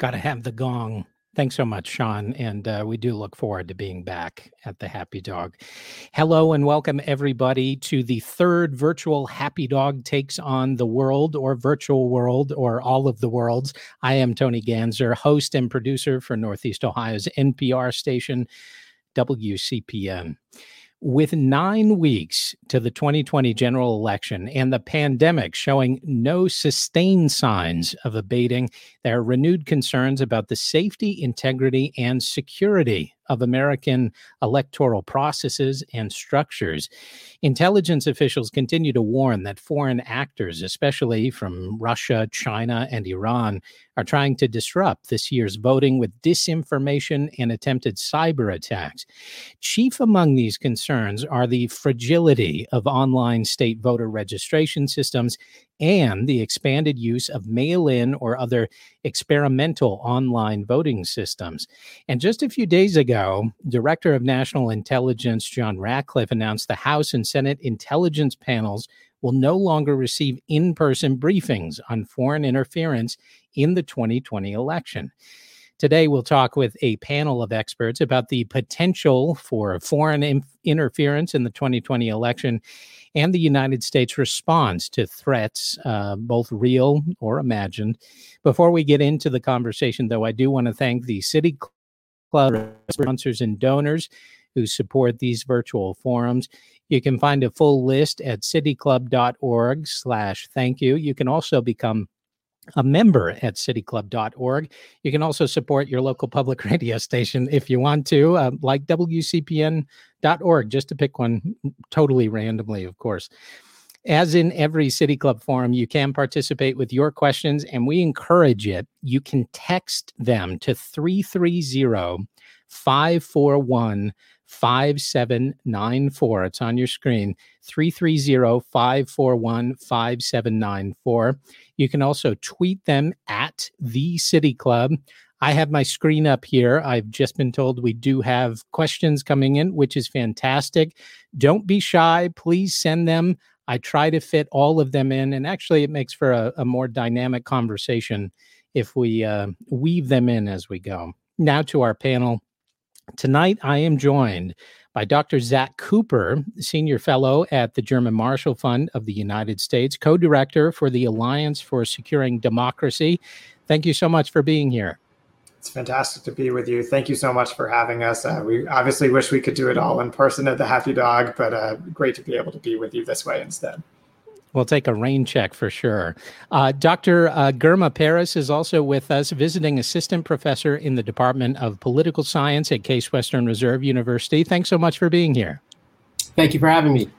Got to have the gong. Thanks so much, Sean. And uh, we do look forward to being back at the Happy Dog. Hello and welcome, everybody, to the third virtual Happy Dog Takes on the World or Virtual World or all of the worlds. I am Tony Ganzer, host and producer for Northeast Ohio's NPR station, WCPN with nine weeks to the 2020 general election and the pandemic showing no sustained signs of abating, there are renewed concerns about the safety, integrity, and security of American electoral processes and structures. Intelligence officials continue to warn that foreign actors, especially from Russia, China, and Iran, are trying to disrupt this year's voting with disinformation and attempted cyber attacks. Chief among these concerns are the fragility of online state voter registration systems and the expanded use of mail in or other experimental online voting systems. And just a few days ago, Director of National Intelligence John Ratcliffe announced the House and Senate intelligence panels will no longer receive in person briefings on foreign interference in the 2020 election. Today, we'll talk with a panel of experts about the potential for foreign in- interference in the 2020 election and the United States response to threats, uh, both real or imagined. Before we get into the conversation, though, I do want to thank the City Club sponsors and donors who support these virtual forums. You can find a full list at cityclub.org slash thank you. You can also become a member at cityclub.org. You can also support your local public radio station if you want to, uh, like WCPN.org, just to pick one totally randomly, of course. As in every City Club forum, you can participate with your questions and we encourage it. You can text them to 330 541 5794. It's on your screen 330 541 5794. You can also tweet them at the City Club. I have my screen up here. I've just been told we do have questions coming in, which is fantastic. Don't be shy. Please send them. I try to fit all of them in. And actually, it makes for a, a more dynamic conversation if we uh, weave them in as we go. Now to our panel. Tonight, I am joined by Dr. Zach Cooper, Senior Fellow at the German Marshall Fund of the United States, co director for the Alliance for Securing Democracy. Thank you so much for being here. It's fantastic to be with you. Thank you so much for having us. Uh, we obviously wish we could do it all in person at the Happy Dog, but uh, great to be able to be with you this way instead. We'll take a rain check for sure. Uh, Dr. Uh, Girma Paris is also with us, visiting assistant professor in the Department of Political Science at Case Western Reserve University. Thanks so much for being here. Thank you for having me.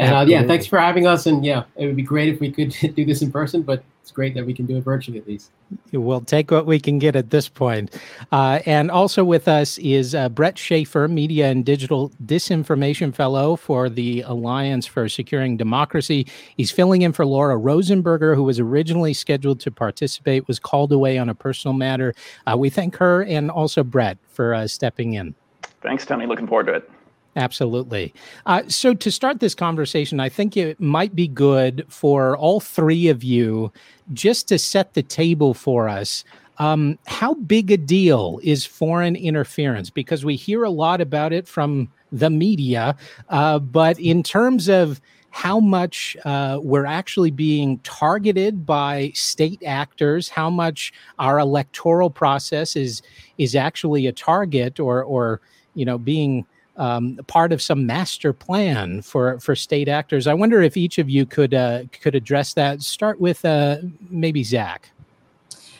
And uh, yeah, thanks for having us. And yeah, it would be great if we could do this in person, but it's great that we can do it virtually at least. We'll take what we can get at this point. Uh, and also with us is uh, Brett Schafer, Media and Digital Disinformation Fellow for the Alliance for Securing Democracy. He's filling in for Laura Rosenberger, who was originally scheduled to participate, was called away on a personal matter. Uh, we thank her and also Brett for uh, stepping in. Thanks, Tony. Looking forward to it. Absolutely. Uh, so, to start this conversation, I think it might be good for all three of you just to set the table for us. Um, how big a deal is foreign interference? Because we hear a lot about it from the media, uh, but in terms of how much uh, we're actually being targeted by state actors, how much our electoral process is is actually a target, or or you know being um, part of some master plan for for state actors. I wonder if each of you could uh, could address that. Start with uh, maybe Zach.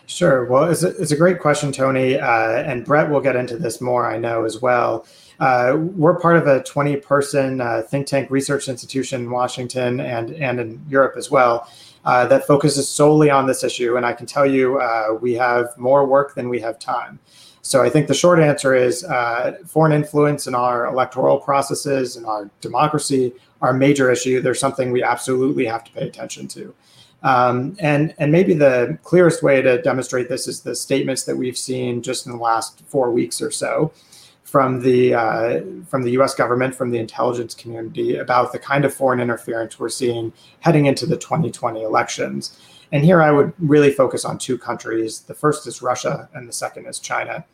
Sure. Well, it's a, it's a great question, Tony, uh, and Brett will get into this more. I know as well. Uh, we're part of a 20 person uh, think tank research institution in Washington and and in Europe as well. Uh, that focuses solely on this issue, and I can tell you, we have more work than we have time. So I think the short answer is uh, foreign influence in our electoral processes and our democracy are a major issue. There's something we absolutely have to pay attention to. Um, and and maybe the clearest way to demonstrate this is the statements that we've seen just in the last four weeks or so from the uh, from the U.S. government, from the intelligence community about the kind of foreign interference we're seeing heading into the 2020 elections. And here I would really focus on two countries. The first is Russia, and the second is China.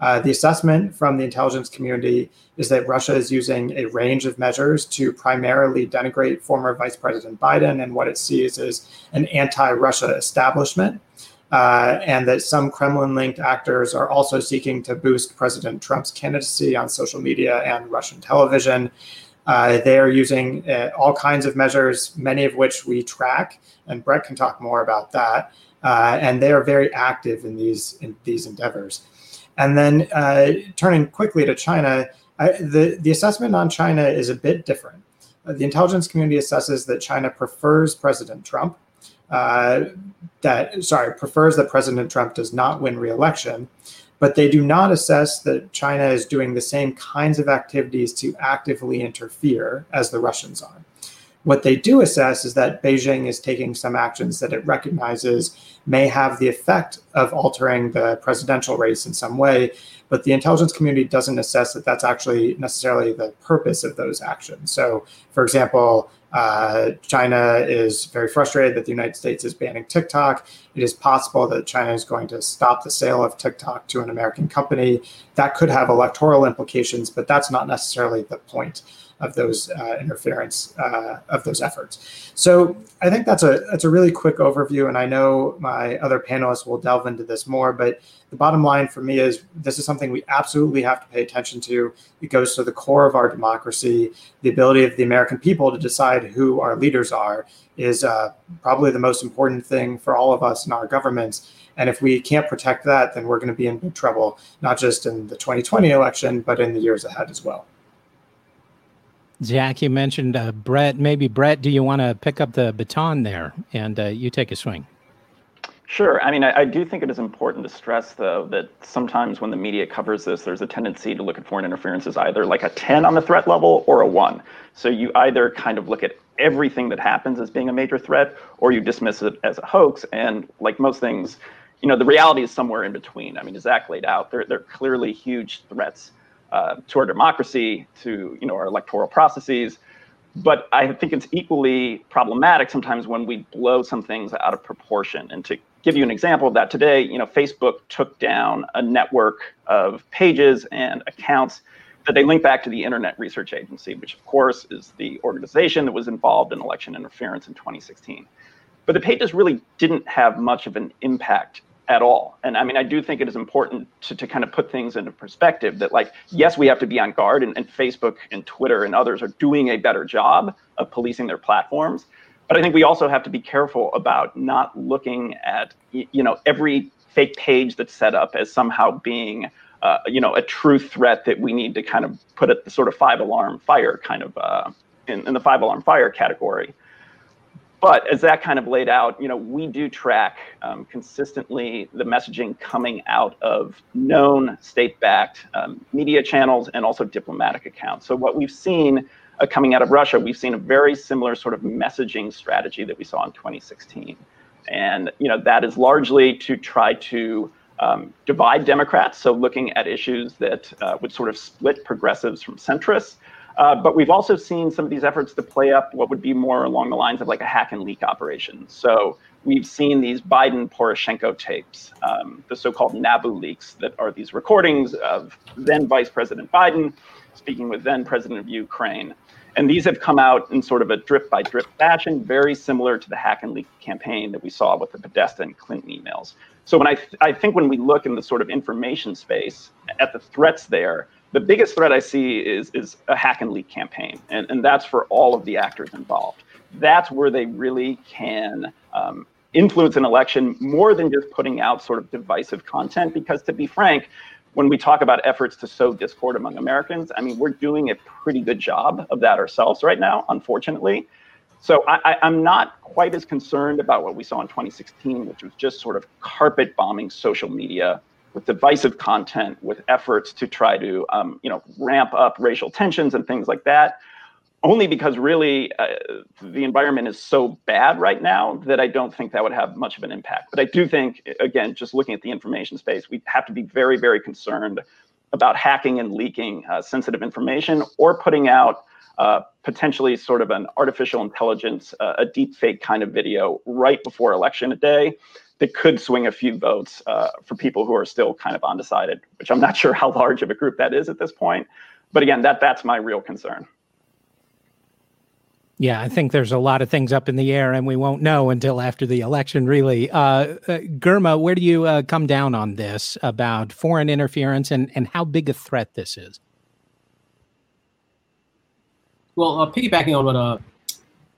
Uh, the assessment from the intelligence community is that Russia is using a range of measures to primarily denigrate former Vice President Biden and what it sees as an anti Russia establishment. Uh, and that some Kremlin linked actors are also seeking to boost President Trump's candidacy on social media and Russian television. Uh, they are using uh, all kinds of measures, many of which we track, and Brett can talk more about that. Uh, and they are very active in these in these endeavors. And then uh, turning quickly to China, I, the, the assessment on China is a bit different. Uh, the intelligence community assesses that China prefers President Trump, uh, that, sorry, prefers that President Trump does not win re-election, but they do not assess that China is doing the same kinds of activities to actively interfere as the Russians are. What they do assess is that Beijing is taking some actions that it recognizes may have the effect of altering the presidential race in some way, but the intelligence community doesn't assess that that's actually necessarily the purpose of those actions. So, for example, uh, China is very frustrated that the United States is banning TikTok. It is possible that China is going to stop the sale of TikTok to an American company. That could have electoral implications, but that's not necessarily the point of those uh, interference uh, of those efforts. So I think that's a that's a really quick overview, and I know my other panelists will delve into this more. But the bottom line for me is this is something we absolutely have to pay attention to. It goes to the core of our democracy. The ability of the American people to decide who our leaders are is uh, probably the most important thing for all of us in our governments. And if we can't protect that, then we're going to be in big trouble, not just in the 2020 election, but in the years ahead as well. Jack, you mentioned uh, Brett. Maybe Brett, do you want to pick up the baton there and uh, you take a swing? Sure. I mean, I, I, do think it is important to stress, though, that sometimes when the media covers this, there's a tendency to look at foreign interference as either like a 10 on the threat level or a 1. So you either kind of look at everything that happens as being a major threat or you dismiss it as a hoax. And like most things, you know, the reality is somewhere in between. I mean, as Zach laid out, they're, they're clearly huge threats uh, to our democracy, to you know our electoral processes. But I think it's equally problematic sometimes when we blow some things out of proportion. And to give you an example of that today, you know, Facebook took down a network of pages and accounts that they link back to the Internet Research Agency, which of course is the organization that was involved in election interference in 2016. But the pages really didn't have much of an impact at all. And I mean, I do think it is important to, to kind of put things into perspective that, like, yes, we have to be on guard, and, and Facebook and Twitter and others are doing a better job of policing their platforms. But I think we also have to be careful about not looking at, you know, every fake page that's set up as somehow being, uh, you know, a true threat that we need to kind of put at the sort of five alarm fire kind of uh, in, in the five alarm fire category. But as Zach kind of laid out, you know, we do track um, consistently the messaging coming out of known state-backed um, media channels and also diplomatic accounts. So what we've seen uh, coming out of Russia, we've seen a very similar sort of messaging strategy that we saw in 2016, and you know that is largely to try to um, divide Democrats. So looking at issues that uh, would sort of split progressives from centrists. Uh, but we've also seen some of these efforts to play up what would be more along the lines of like a hack and leak operation. So we've seen these Biden Poroshenko tapes, um, the so-called NABU leaks, that are these recordings of then Vice President Biden speaking with then President of Ukraine. And these have come out in sort of a drip by drip fashion, very similar to the hack and leak campaign that we saw with the Podesta and Clinton emails. So when I, th- I think when we look in the sort of information space at the threats there, the biggest threat I see is is a hack and leak campaign, and, and that's for all of the actors involved. That's where they really can um, influence an election more than just putting out sort of divisive content. Because to be frank, when we talk about efforts to sow discord among Americans, I mean we're doing a pretty good job of that ourselves right now, unfortunately. So I, am not quite as concerned about what we saw in 2016, which was just sort of carpet bombing social media with divisive content, with efforts to try to, um, you know, ramp up racial tensions and things like that. Only because really uh, the environment is so bad right now that I don't think that would have much of an impact. But I do think, again, just looking at the information space, we have to be very, very concerned about hacking and leaking uh, sensitive information or putting out uh, potentially sort of an artificial intelligence, uh, a deep fake kind of video right before election day that could swing a few votes uh, for people who are still kind of undecided, which I'm not sure how large of a group that is at this point. But again, that that's my real concern. Yeah, I think there's a lot of things up in the air, and we won't know until after the election, really. Uh, uh, where do you uh, come down on this about foreign interference and, and how big a threat this is? Well, uh, piggybacking on what uh,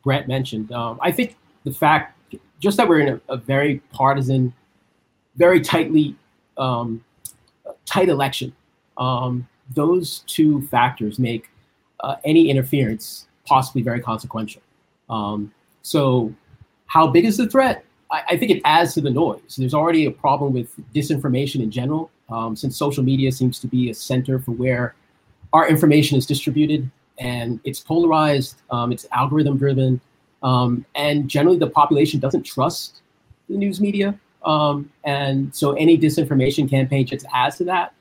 Brett mentioned, um, I think the fact just that we're in a, a very partisan, very tightly um, tight election, um, those two factors make uh, any interference possibly very consequential. Um, so, how big is the threat? I, I, think it adds to the noise. There's already a problem with disinformation in general, um, since social media seems to be a center for where our information is distributed, and it's polarized, um, it's algorithm driven, um, and generally the population doesn't trust the news media. Um, and so, any disinformation campaign just adds to that.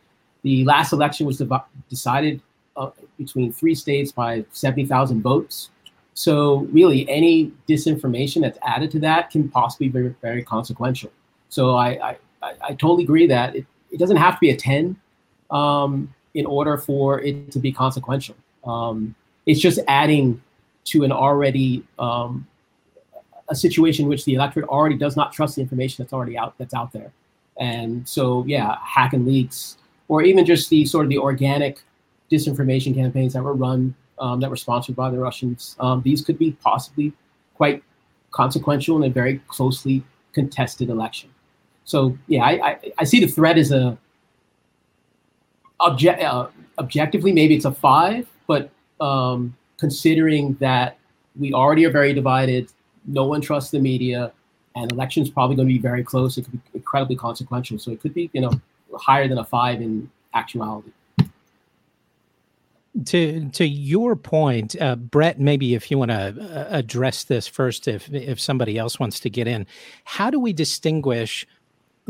The last election was decided uh, between three states by 70,000 votes. So really, any disinformation that's added to that can possibly be very, very consequential. So I, I, I, totally agree that it, it doesn't have to be a 10 um, in order for it to be consequential. Um, it's just adding to an already um, a situation in which the electorate already does not trust the information that's already out that's out there. And so yeah, hack and leaks, or even just the sort of the organic disinformation campaigns that were run um, that were sponsored by the Russians. Um, these could be possibly quite consequential in a very closely contested election. So yeah, I, I, I see the threat as a object uh, objectively maybe it's a five, but um, considering that we already are very divided, no one trusts the media, and elections probably going to be very close. It could be incredibly consequential. So it could be you know higher than a five in actuality to to your point, uh, Brett, maybe if you want to uh, address this first, if if somebody else wants to get in, how do we distinguish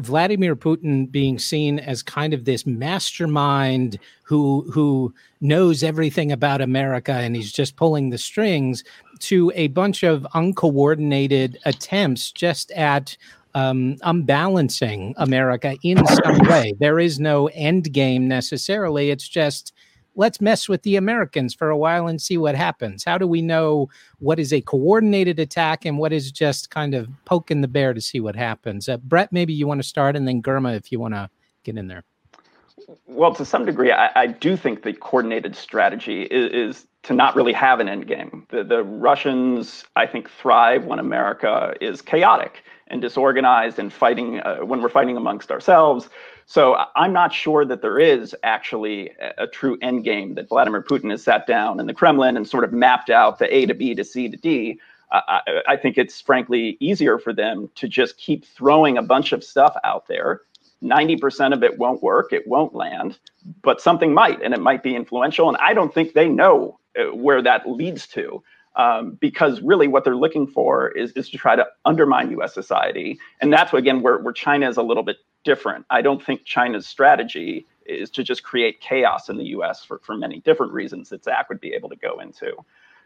Vladimir Putin being seen as kind of this mastermind who who knows everything about America and he's just pulling the strings, to a bunch of uncoordinated attempts just at um, unbalancing America in some way? There is no end game necessarily. It's just let's mess with the Americans for a while and see what happens. How do we know what is a coordinated attack and what is just kind of poking the bear to see what happens? Uh, Brett, maybe you want to start, and then Girma, if you want to get in there. Well, to some degree, I, I do think the coordinated strategy is, is, to not really have an end game. The, the Russians, I think, thrive when America is chaotic and disorganized and fighting uh, when we're fighting amongst ourselves. So I'm not sure that there is actually a, a true end game that Vladimir Putin has sat down in the Kremlin and sort of mapped out the A to B to C to D. I, I think it's frankly easier for them to just keep throwing a bunch of stuff out there 90% of it won't work, it won't land, but something might, and it might be influential. And I don't think they know uh, where that leads to. Um, because really what they're looking for is, is to try to undermine US society. And that's again, where, where China is a little bit different. I don't think China's strategy is to just create chaos in the US for, for many different reasons that Zach would be able to go into.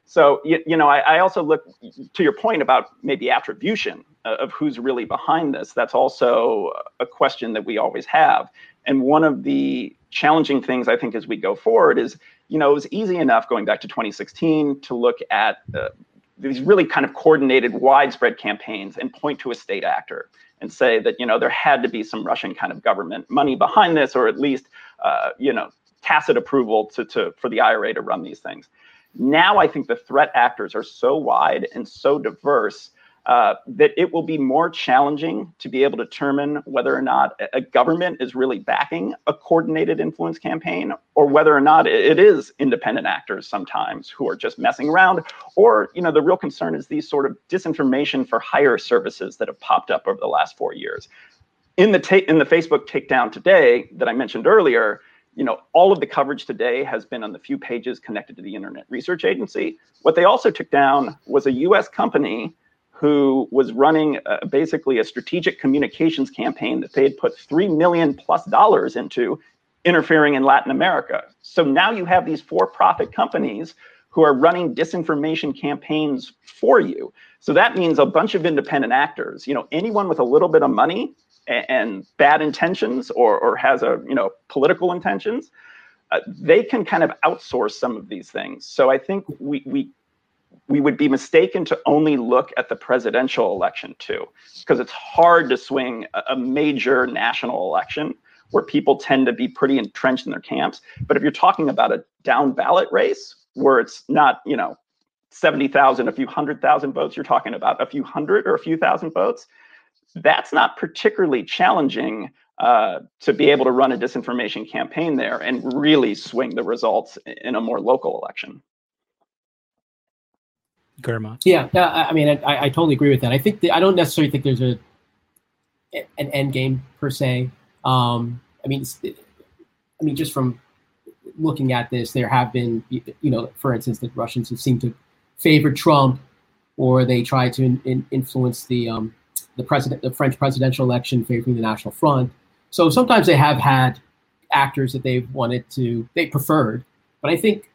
So, you, you know, I, I, also look to your point about maybe attribution of who's really behind this. That's also a question that we always have. And one of the challenging things I think as we go forward is, you know, it was easy enough going back to 2016 to look at uh, these really kind of coordinated, widespread campaigns and point to a state actor and say that you know there had to be some Russian kind of government money behind this, or at least uh, you know tacit approval to, to for the IRA to run these things. Now I think the threat actors are so wide and so diverse uh, that it will be more challenging to be able to determine whether or not a government is really backing a coordinated influence campaign or whether or not it is independent actors sometimes who are just messing around. Or you know the real concern is these sort of disinformation for hire services that have popped up over the last four years. In the ta- in the facebook takedown today that i mentioned earlier you know all of the coverage today has been on the few pages connected to the internet research agency what they also took down was a us company who was running uh, basically a strategic communications campaign that they had put three million plus dollars into interfering in Latin America. So now you have these for-profit companies who are running disinformation campaigns for you. So that means a bunch of independent actors. You know, anyone with a little bit of money and, bad intentions or, or has a you know political intentions, uh, they can kind of outsource some of these things. So I think we we we would be mistaken to only look at the presidential election too, because it's hard to swing a, a major national election where people tend to be pretty entrenched in their camps. But if you're talking about a down ballot race where it's not, you know, 70,000, a few hundred thousand votes, you're talking about a few hundred or a few thousand votes, that's not particularly challenging uh, to be able to run a disinformation campaign there and really swing the results in a more local election. Girma. Yeah, I mean, I, I totally agree with that. I think the, I don't necessarily think there's a an end game per se. Um, I mean, I mean, just from looking at this, there have been, you know, for instance, the Russians have seemed to favor Trump, or they try to in, in influence the um, the president, the French presidential election, favoring the National Front. So sometimes they have had actors that they've wanted to, they preferred, but I think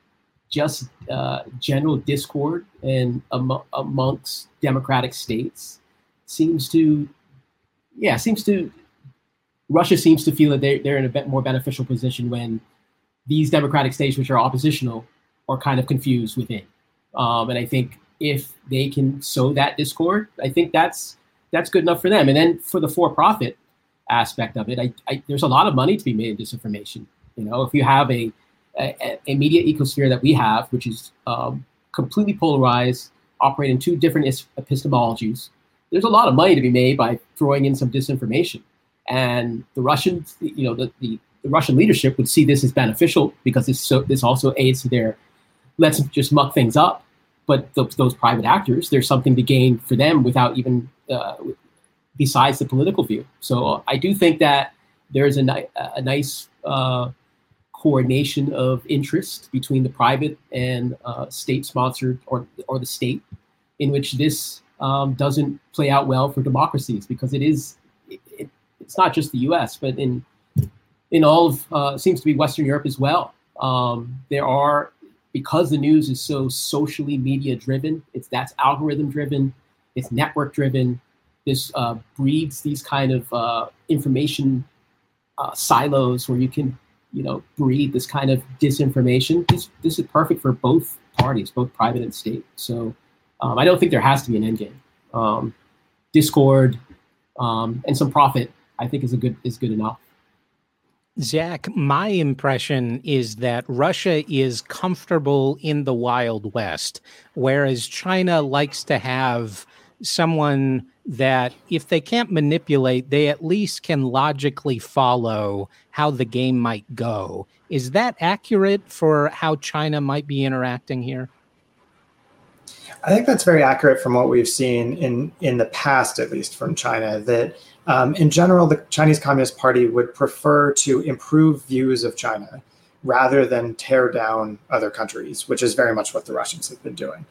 just uh, general discord and am- amongst democratic states seems to, yeah, seems to Russia seems to feel that they, they're in a bit more beneficial position when these democratic states, which are oppositional, are kind of confused within. Um, and I think if they can sow that discord, I think that's that's good enough for them. And then for the for-profit aspect of it, I, I, there's a lot of money to be made in disinformation. You know, if you have a a, a media ecosphere that we have, which is um, completely polarized, operating two different epistemologies, there's a lot of money to be made by throwing in some disinformation. And the Russians, you know, the, the, the Russian leadership would see this as beneficial because this so this also aids to their let's just muck things up. But those private actors, there's something to gain for them without even uh, besides the political view. So I do think that there's a, ni- a nice uh, coordination of interest between the private and uh, state-sponsored or or the state, in which this um, doesn't play out well for democracies because it is it, it's not just the U.S. but in in all of uh, seems to be Western Europe as well. Um, there are because the news is so socially media driven. It's that's algorithm driven. It's network driven. This uh, breeds these kind of uh, information uh, silos where you can you know breed this kind of disinformation. This this is perfect for both parties, both private and state. So um, I don't think there has to be an end game. Um, Discord um, and some profit I think is a good is good enough. Zach, my impression is that Russia is comfortable in the Wild West, whereas China likes to have someone that, if they can't manipulate, they at least can logically follow how the game might go. Is that accurate for how China might be interacting here? I think that's very accurate from what we've seen in in the past, at least from China. That um, in general, the Chinese Communist Party would prefer to improve views of China rather than tear down other countries, which is very much what the Russians have been doing.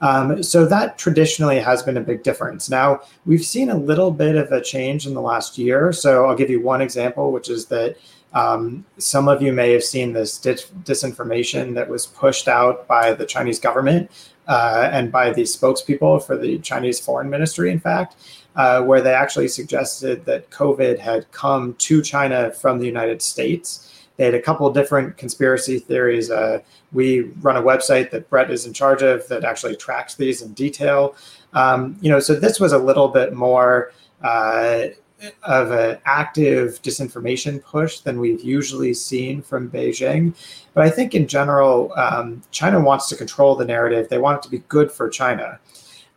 Um, so that traditionally has been a big difference. Now, we've seen a little bit of a change in the last year. So I'll give you one example, which is that um, some of you may have seen this dis- disinformation that was pushed out by the Chinese government uh, and by the spokespeople for the Chinese Foreign Ministry, in fact, uh, where they actually suggested that COVID had come to China from the United States. They had a couple different conspiracy theories. Uh, we run a website that Brett is in charge of that actually tracks these in detail. Um, you know, so this was a little bit more uh, of an active disinformation push than we've usually seen from Beijing. But I think in general, um, China wants to control the narrative. They want it to be good for China.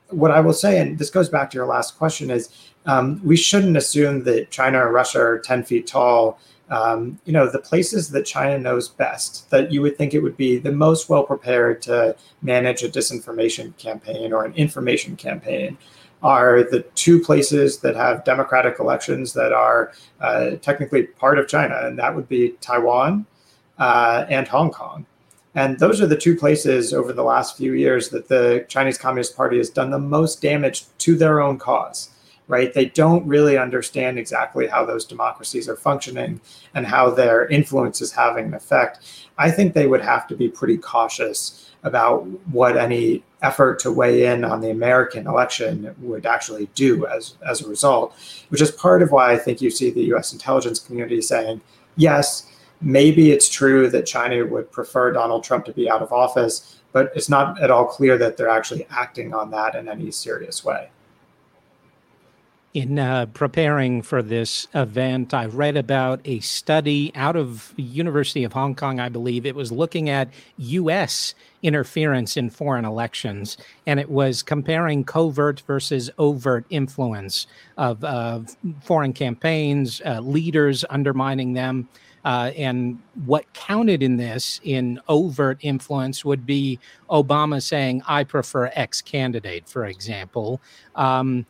What I will say, and this goes back to your last question, is um, we shouldn't assume that China or Russia are 10 feet tall. Um, you know, the places that China knows best, that you would think it would be the most well prepared to manage a disinformation campaign or an information campaign are the two places that have democratic elections that are uh, technically part of China, and that would be Taiwan uh, and Hong Kong. And those are the two places over the last few years that the Chinese Communist Party has done the most damage to their own cause. Right? They don't really understand exactly how those democracies are functioning and how their influence is having an effect. I think they would have to be pretty cautious about what any effort to weigh in on the American election would actually do as, as a result, which is part of why I think you see the US intelligence community saying, yes, maybe it's true that China would prefer Donald Trump to be out of office, but it's not at all clear that they're actually acting on that in any serious way in uh, preparing for this event, I read about a study out of University of Hong Kong, I believe. It was looking at U.S. interference in foreign elections, and it was comparing covert versus overt influence of uh, foreign campaigns, uh, leaders undermining them. Uh, and what counted in this in overt influence would be Obama saying, I prefer X candidate, for example. Um,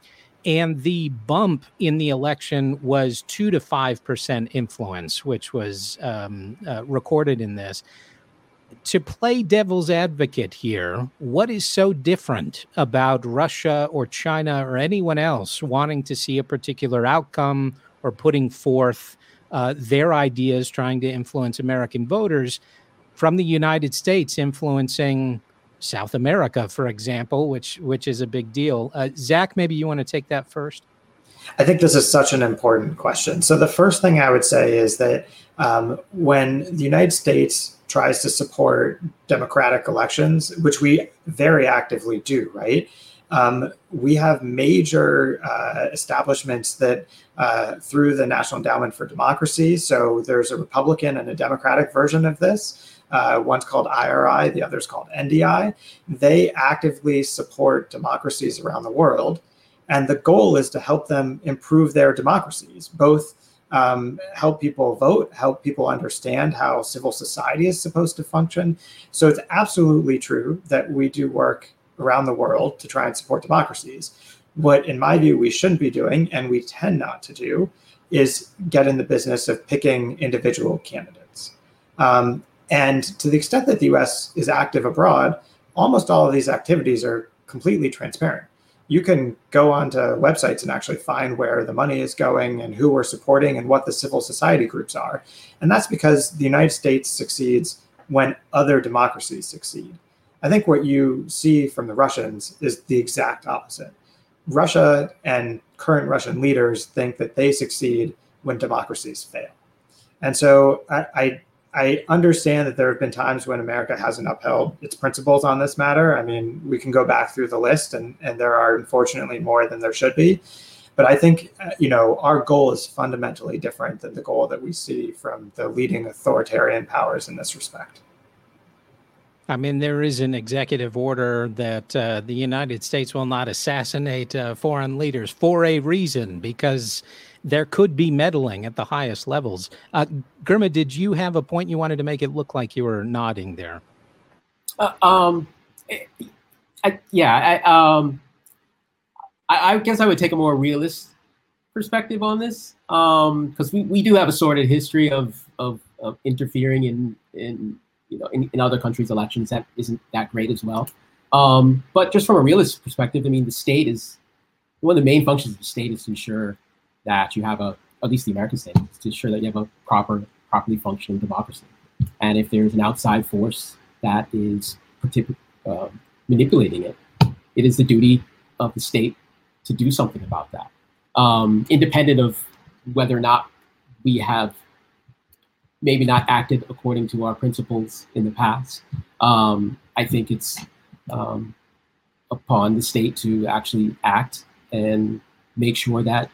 and the bump in the election was two to five percent influence, which was um, uh, recorded in this. To play devil's advocate here, what is so different about Russia or China or anyone else wanting to see a particular outcome or putting forth uh, their ideas, trying to influence American voters, from the United States influencing South America, for example, which which is a big deal. Uh, Zach, maybe you want to take that first. I think this is such an important question. So the first thing I would say is that um, when the United States tries to support democratic elections, which we very actively do, right? Um, we have major uh, establishments that, uh, through the National Endowment for Democracy, so there's a Republican and a Democratic version of this. Uh, one's called IRI, the other's called NDI. They actively support democracies around the world. And the goal is to help them improve their democracies, both um, help people vote, help people understand how civil society is supposed to function. So it's absolutely true that we do work around the world to try and support democracies. What, in my view, we shouldn't be doing, and we tend not to do, is get in the business of picking individual candidates. Um, and to the extent that the US is active abroad, almost all of these activities are completely transparent. You can go onto websites and actually find where the money is going and who we're supporting and what the civil society groups are. And that's because the United States succeeds when other democracies succeed. I think what you see from the Russians is the exact opposite. Russia and current Russian leaders think that they succeed when democracies fail. And so I, I I understand that there have been times when America hasn't upheld its principles on this matter. I mean, we can go back through the list, and, and there are unfortunately more than there should be. But I think, uh, you know, our goal is fundamentally different than the goal that we see from the leading authoritarian powers in this respect. I mean, there is an executive order that uh, the United States will not assassinate uh, foreign leaders for a reason, because there could be meddling at the highest levels. Uh, did you have a point you wanted to make? It look like you were nodding there. Uh, um, I, yeah, I, um, I, I, guess I would take a more realist perspective on this because um, we, we do have a sordid history of, of, of interfering in, in you know in, in other countries' elections that isn't that great as well. Um, but just from a realist perspective, I mean, the state is one of the main functions of the state is to ensure that you have a, at least the American state, to ensure that you have a proper, properly functioning democracy. And if there's an outside force that is uh, manipulating it, it is the duty of the state to do something about that, um, independent of whether or not we have maybe not acted according to our principles in the past. Um, I think it's um, upon the state to actually act and make sure that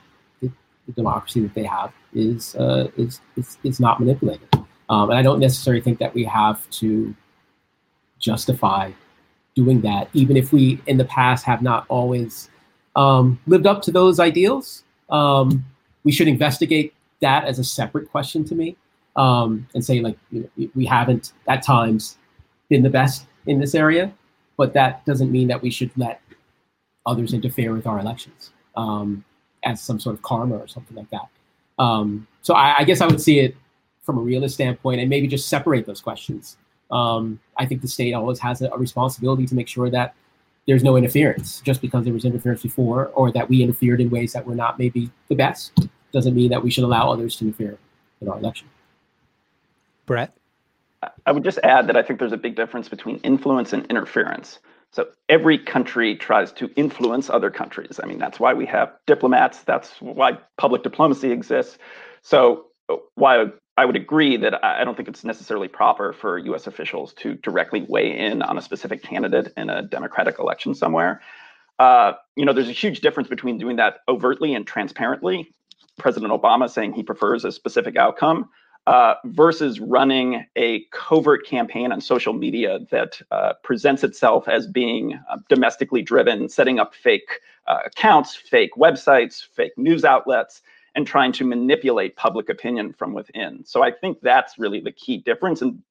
the democracy that they have is uh, is, is, is not manipulated. Um, and I don't necessarily think that we have to justify doing that, even if we in the past have not always um, lived up to those ideals. Um, we should investigate that as a separate question to me um, and say like you know, we haven't at times been the best in this area, but that doesn't mean that we should let others interfere with our elections. Um, as some sort of karma or something like that. Um, so I, I, guess I would see it from a realist standpoint and maybe just separate those questions. Um, I think the state always has a, a, responsibility to make sure that there's no interference just because there was interference before or that we interfered in ways that were not maybe the best doesn't mean that we should allow others to interfere in our election. Brett? I would just add that I think there's a big difference between influence and interference. So every country tries to influence other countries. I mean, that's why we have diplomats. That's why public diplomacy exists. So while I would agree that I don't think it's necessarily proper for U.S. officials to directly weigh in on a specific candidate in a democratic election somewhere. Uh, you know, there's a huge difference between doing that overtly and transparently. President Obama saying he prefers a specific outcome uh, versus running a covert campaign on social media that uh, presents itself as being uh, domestically driven, setting up fake uh, accounts, fake websites, fake news outlets, and trying to manipulate public opinion from within. So I think that's really the key difference. And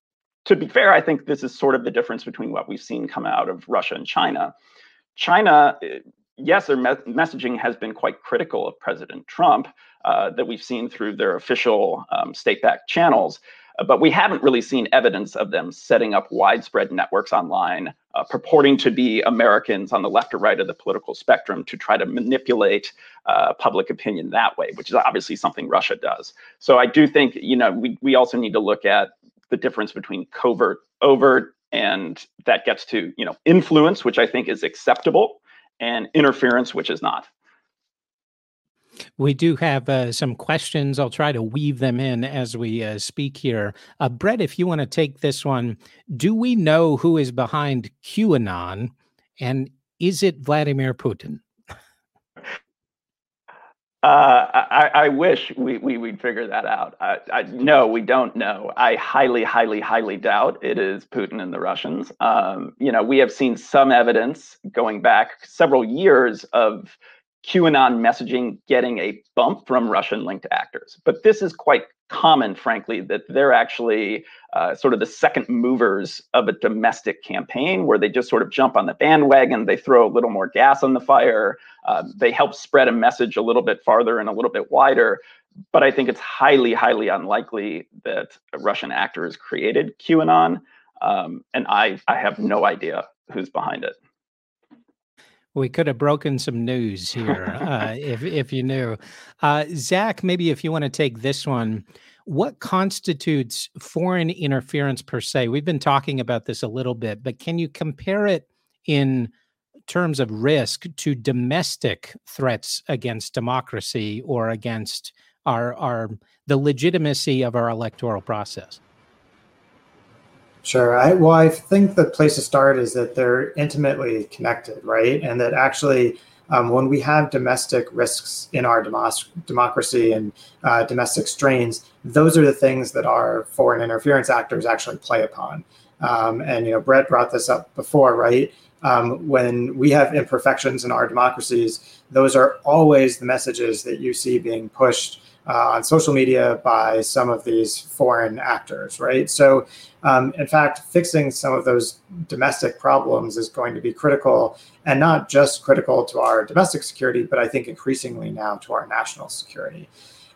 to be fair, I think this is sort of the difference between what we've seen come out of Russia and China. China, eh, yes, their me- messaging has been quite critical of President Trump uh, that we've seen through their official um, state-backed channels. Uh, but we haven't really seen evidence of them setting up widespread networks online, uh, purporting to be Americans on the left or right of the political spectrum to try to manipulate uh, public opinion that way, which is obviously something Russia does. So I do think, you know, we, we also need to look at the difference between covert, overt, and that gets to, you know, influence, which I think is acceptable, and interference, which is not. We do have uh, some questions. I'll try to weave them in as we uh, speak here. Uh, Brett, if you want to take this one, do we know who is behind QAnon and is it Vladimir Putin? Uh, I, I, wish we, we would figure that out. I, I, no, we don't know. I highly, highly, highly doubt it is Putin and the Russians. Um, you know, we have seen some evidence going back several years of QAnon messaging getting a bump from Russian linked actors. But this is quite common, frankly, that they're actually uh, sort of the second movers of a domestic campaign where they just sort of jump on the bandwagon, they throw a little more gas on the fire, uh, they help spread a message a little bit farther and a little bit wider. But I think it's highly, highly unlikely that a Russian actor has created QAnon. Um, and I, I have no idea who's behind it. We could have broken some news here uh, if if you knew. Uh, Zach, maybe if you want to take this one, what constitutes foreign interference per se? We've been talking about this a little bit, but can you compare it in terms of risk to domestic threats against democracy or against our our the legitimacy of our electoral process? Sure. I, well, I think the place to start is that they're intimately connected, right? And that actually, um, when we have domestic risks in our democracy and uh, domestic strains, those are the things that our foreign interference actors actually play upon. Um, and you know, Brett brought this up before, right? Um, when we have imperfections in our democracies, those are always the messages that you see being pushed uh, on social media by some of these foreign actors, right? So, um, in fact, fixing some of those domestic problems is going to be critical, and not just critical to our domestic security, but I think increasingly now to our national security.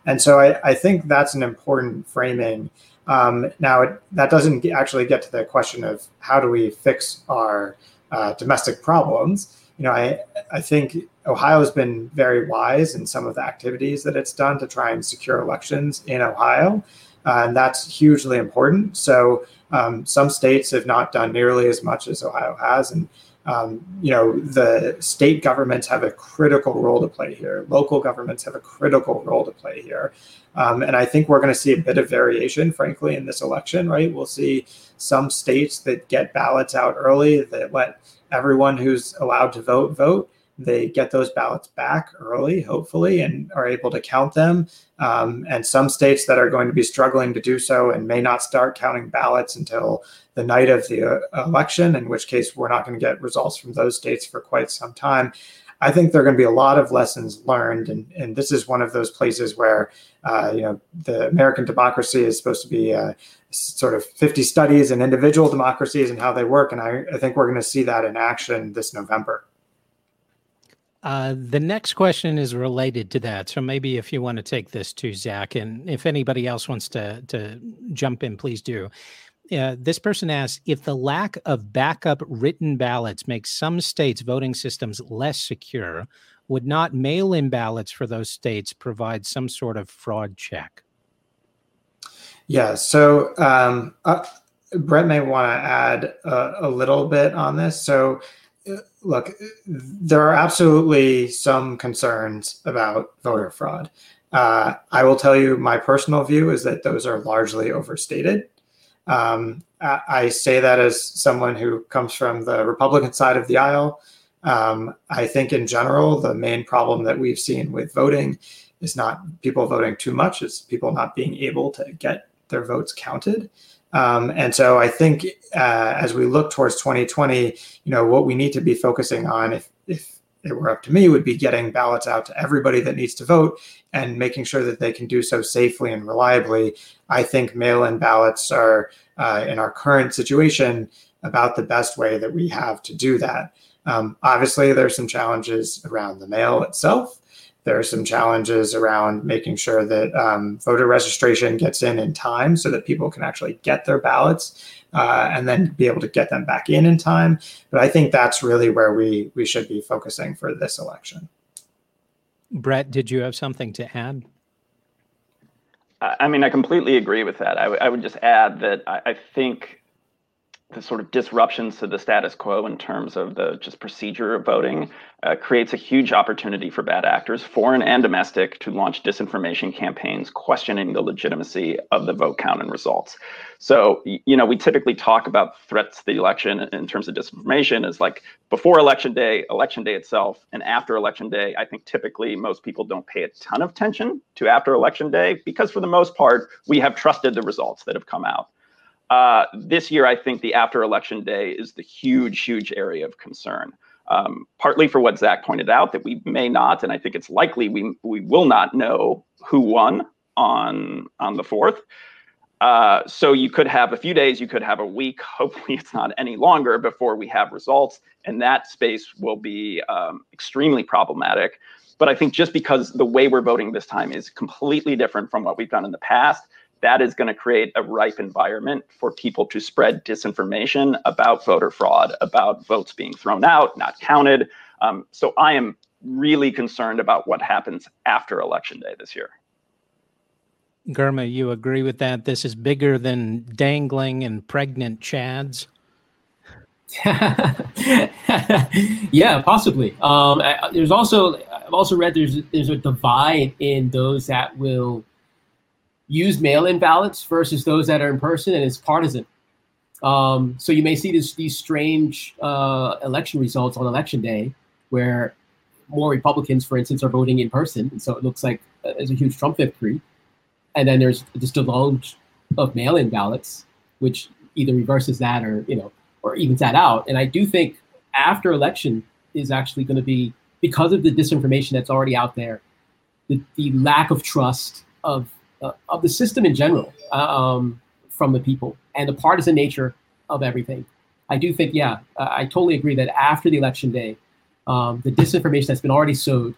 And so, I, I think that's an important framing. Um, now, it, that doesn't actually get to the question of how do we fix our uh, domestic problems. You know, I I think Ohio has been very wise in some of the activities that it's done to try and secure elections in Ohio. Uh, and that's hugely important. So um, some states have not done nearly as much as Ohio has. And, um, you know, the state governments have a critical role to play here. Local governments have a critical role to play here. Um, and I think we're going to see a bit of variation, frankly, in this election, right? We'll see some states that get ballots out early, that let everyone who's allowed to vote vote they get those ballots back early, hopefully, and are able to count them. Um, and some states that are going to be struggling to do so and may not start counting ballots until the night of the uh, election, in which case we're not going to get results from those states for quite some time. I think there are going to be a lot of lessons learned, and, and this is one of those places where uh, you know the American democracy is supposed to be uh, sort of 50 studies and individual democracies and how they work, and I, I think we're going to see that in action this November. Uh, the next question is related to that. So maybe if you want to take this to Zach, and if anybody else wants to to jump in, please do. uh, this person asks if the lack of backup written ballots makes some states' voting systems less secure, would not mail in ballots for those states provide some sort of fraud check? Yeah, so um, uh, Brett may want to add a, a, little bit on this. So, uh, look, there are absolutely some concerns about voter fraud. Uh, I will tell you my personal view is that those are largely overstated. Um, I, I, say that as someone who comes from the Republican side of the aisle. Um, I think in general, the main problem that we've seen with voting is not people voting too much, it's people not being able to get their votes counted. Um, and so I think uh, as we look towards 2020, you know, what we need to be focusing on, if, if it were up to me, would be getting ballots out to everybody that needs to vote and making sure that they can do so safely and reliably. I think mail in ballots are, uh, in our current situation, about the best way that we have to do that. Um, obviously, there's some challenges around the mail itself. There are some challenges around making sure that um, voter registration gets in in time so that people can actually get their ballots uh, and then be able to get them back in in time. But I think that's really where we we should be focusing for this election. Bret, did you have something to add? I mean, I completely agree with that. I, w- I would just add that I, I think the sort of disruptions to the status quo in terms of the just procedure of voting uh, creates a huge opportunity for bad actors, foreign and domestic, to launch disinformation campaigns questioning the legitimacy of the vote count and results. So, you know, we typically talk about threats to the election in terms of disinformation as like before election day, election day itself, and after election day. I think typically most people don't pay a ton of attention to after election day because, for the most part, we have trusted the results that have come out. Uh, this year, I think the after election day is the huge, huge area of concern. Um, partly for what Zach pointed out, that we may not, and I think it's likely we we will not know who won on on the fourth. Uh, so you could have a few days, you could have a week. Hopefully, it's not any longer before we have results, and that space will be um, extremely problematic. But I think just because the way we're voting this time is completely different from what we've done in the past, that is going to create a ripe environment for people to spread disinformation about voter fraud, about votes being thrown out, not counted. Um, so I am really concerned about what happens after election day this year. Girma, you agree with that? This is bigger than dangling and pregnant chads. yeah, possibly. Um, I, there's also I've also read there's there's a divide in those that will use mail-in ballots versus those that are in person, and it's partisan. Um, so you may see this, these strange uh, election results on election day, where more Republicans, for instance, are voting in person, and so it looks like uh, there's a huge Trump victory. And then there's this deluge of mail-in ballots, which either reverses that or you know or evens that out. And I do think after election is actually going to be because of the disinformation that's already out there, the, the lack of trust of uh, of the system in general um, from the people and the partisan nature of everything. I do think, yeah, I totally agree that after the election day, um, the disinformation that's been already sowed,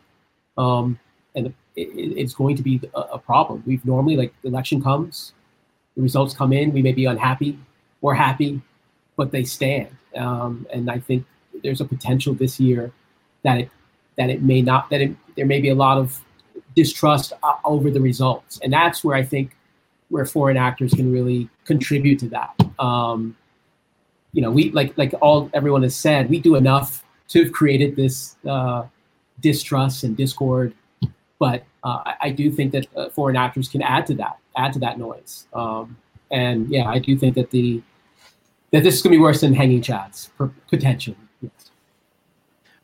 um, and it, it's going to be a, a, problem. We've normally, like, the election comes, the results come in, we may be unhappy or happy, but they stand. Um, and I think there's a potential this year that it that it may not that it, there may be a lot of distrust uh, over the results, and that's where I think where foreign actors can really contribute to that. Um, you know, we like like all everyone has said, we do enough to have created this uh, distrust and discord, but uh, I, I, do think that uh, foreign actors can add to that, add to that noise. Um, and yeah, I do think that the that this is going to be worse than hanging chads potentially. Yes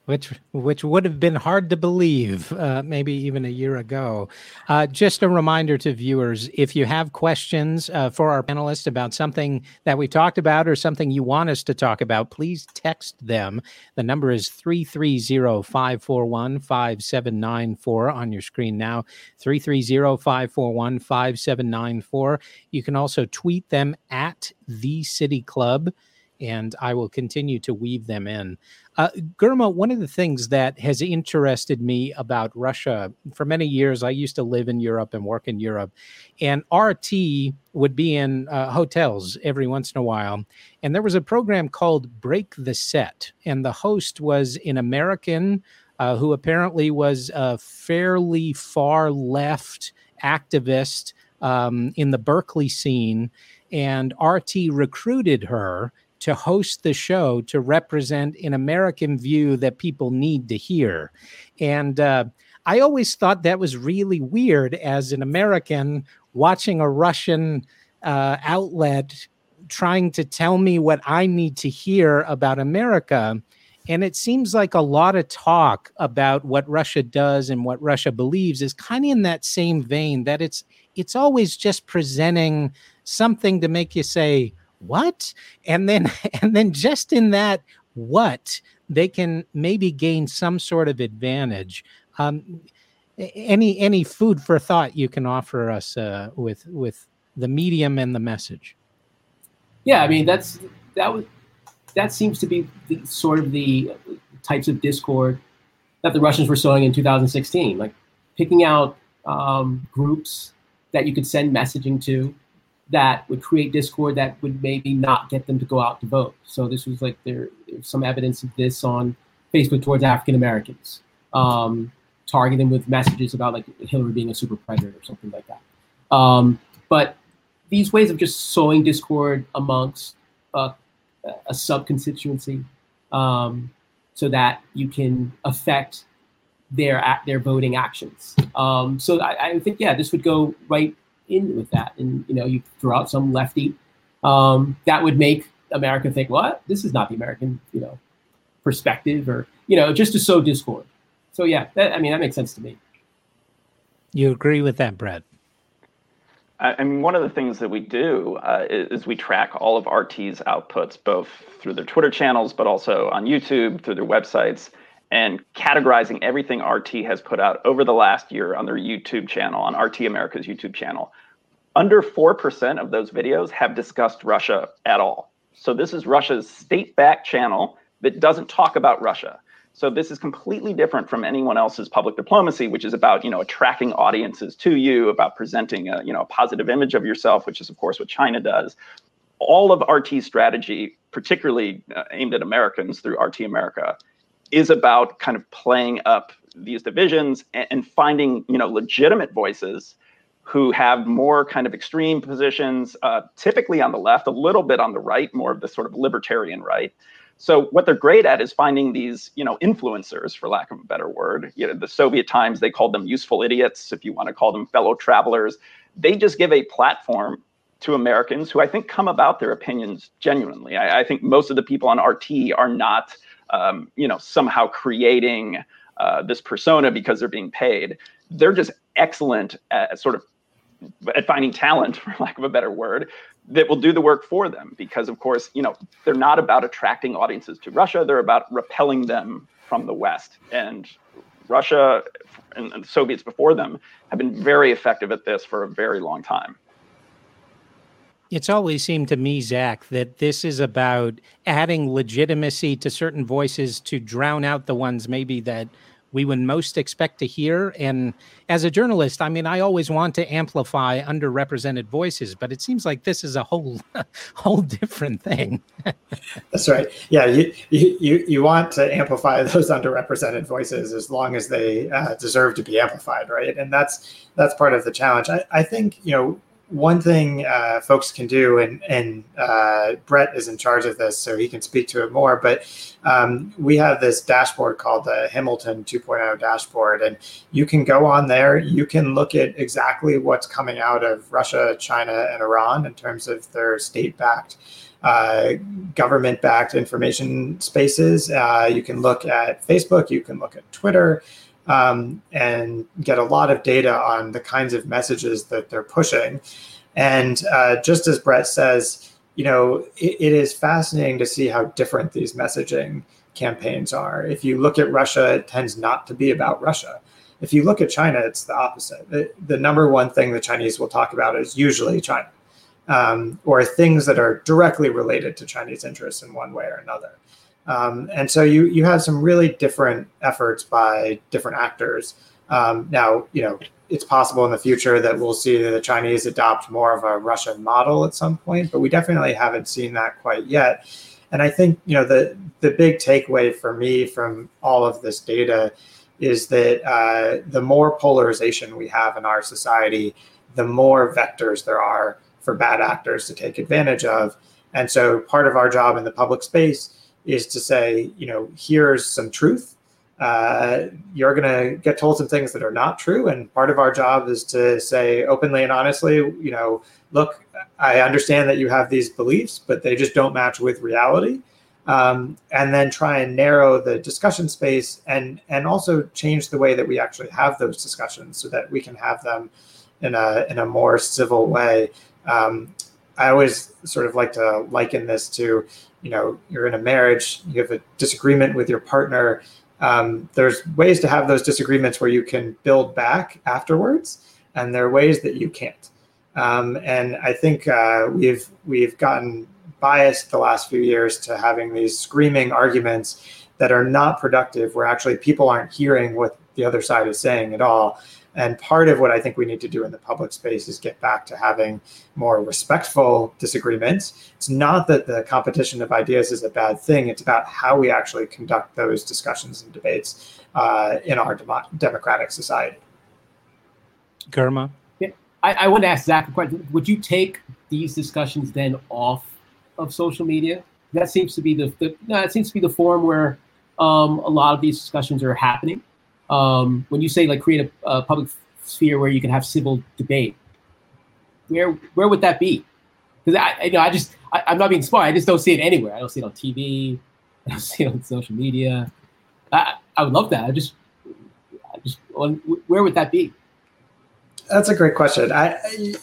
which which would have been hard to believe uh, maybe even a year ago. Uh, just a reminder to viewers: if you have questions uh, for our panelists about something that we talked about or something you want us to talk about, please text them. The number is 330-541-5794 on your screen now. 330-541-5794. You can also tweet them at the City Club and I will continue to weave them in. Uh, Girma, one of the things that has interested me about Russia for many years, I used to live in Europe and work in Europe, and RT would be in uh, hotels every once in a while. And there was a program called Break the Set, and the host was an American uh, who apparently was a fairly far left activist um, in the Berkeley scene. And RT recruited her to host the show to represent an American view that people need to hear. And uh, I always thought that was really weird as an American watching a Russian uh, outlet trying to tell me what I need to hear about America. And it seems like a lot of talk about what Russia does and what Russia believes is kind of in that same vein that it's it's always just presenting something to make you say, "What?" And then and then just in that what they can maybe gain some sort of advantage. Um, any any food for thought you can offer us uh, with with the medium and the message? Yeah, I mean that's that was that seems to be the, sort of the types of discord that the Russians were sowing in 2016, like picking out um, groups that you could send messaging to that would create discord that would maybe not get them to go out to vote. So this was like there, there's some evidence of this on Facebook towards African Americans, um, targeting with messages about like Hillary being a super predator or something like that. Um, but these ways of just sowing discord amongst a sub constituency um, so that you can affect their their voting actions. Um, so I, I, think yeah, this would go right in with that, and you know you throw out some lefty um, that would make America think, what this is not the American you know perspective, or you know just to sow discord. So yeah, that, I mean that makes sense to me. You agree with that, Bret? I mean, one of the things that we do uh, is, we track all of RT's outputs, both through their Twitter channels, but also on YouTube, through their websites, and categorizing everything RT has put out over the last year on their YouTube channel, on RT America's YouTube channel. Under 4% of those videos have discussed Russia at all. So this is Russia's state backed channel that doesn't talk about Russia. So this is completely different from anyone else's public diplomacy, which is about you know attracting audiences to you, about presenting a you know a positive image of yourself, which is of course what China does. All of RT's strategy, particularly uh, aimed at Americans through RT America, is about kind of playing up these divisions and, and finding you know legitimate voices who have more kind of extreme positions, uh, typically on the left, a little bit on the right, more of the sort of libertarian right, so what they're great at is finding these, you know, influencers, for lack of a better word. You know, the Soviet times they called them useful idiots, if you want to call them fellow travelers. They just give a platform to Americans who I think come about their opinions genuinely. I, I think most of the people on RT are not, um, you know, somehow creating uh, this persona because they're being paid. They're just excellent at sort of at finding talent, for lack of a better word, that will do the work for them. Because of course, you know, they're not about attracting audiences to Russia; they're about repelling them from the West. And Russia and, and the Soviets before them have been very effective at this for a very long time. It's always seemed to me, Zach, that this is about adding legitimacy to certain voices to drown out the ones maybe that we would most expect to hear. And as a journalist, I mean, I always want to amplify underrepresented voices, but it seems like this is a whole whole different thing. That's right. Yeah, you, you you want to amplify those underrepresented voices as long as they uh, deserve to be amplified, right? And that's that's part of the challenge. I, I think you know one thing uh, folks can do, and and uh, Bret is in charge of this, so he can speak to it more. But um, we have this dashboard called the Hamilton 2.0 dashboard, and you can go on there. You can look at exactly what's coming out of Russia, China, and Iran in terms of their state-backed. Uh, government backed information spaces. Uh, you can look at Facebook, you can look at Twitter, um, and get a lot of data on the kinds of messages that they're pushing. And uh, just as Bret says, you know, it, it is fascinating to see how different these messaging campaigns are. If you look at Russia, it tends not to be about Russia. If you look at China, it's the opposite. The, the number one thing the Chinese will talk about is usually China. um, or things that are directly related to Chinese interests in one way or another. Um, and so you you have some really different efforts by different actors. Um, now, you know, it's possible in the future that we'll see the Chinese adopt more of a Russian model at some point, but we definitely haven't seen that quite yet. And I think you know the the big takeaway for me from all of this data is that uh, the more polarization we have in our society, the more vectors there are for bad actors to take advantage of. And so part of our job in the public space is to say, you know, here's some truth. Uh, you're going to get told some things that are not true. And part of our job is to say openly and honestly, you know, look, I understand that you have these beliefs, but they just don't match with reality. Um, and then try and narrow the discussion space and and also change the way that we actually have those discussions so that we can have them in a in a more civil way. Um, I always sort of like to liken this to, you know, you're in a marriage, you have a disagreement with your partner. Um, there's ways to have those disagreements where you can build back afterwards, and there are ways that you can't. Um, and I think uh, we've we've gotten biased the last few years to having these screaming arguments that are not productive, where actually people aren't hearing what the other side is saying at all. And part of what I think we need to do in the public space is get back to having more respectful disagreements. It's not that the competition of ideas is a bad thing, it's about how we actually conduct those discussions and debates uh, in our dem- democratic society. Girma? Yeah, I, I want to ask Zach a question. Would you take these discussions then off of social media? That seems to be the, the no, it seems to be the forum where um, a lot of these discussions are happening um, when you say like create a, a, public sphere where you can have civil debate, where where would that be? Because I, you know, I just I, am not being smart. I just don't see it anywhere. I don't see it on TV. I don't see it on social media. I, I would love that. I just, I just, where would that be? That's a great question. I,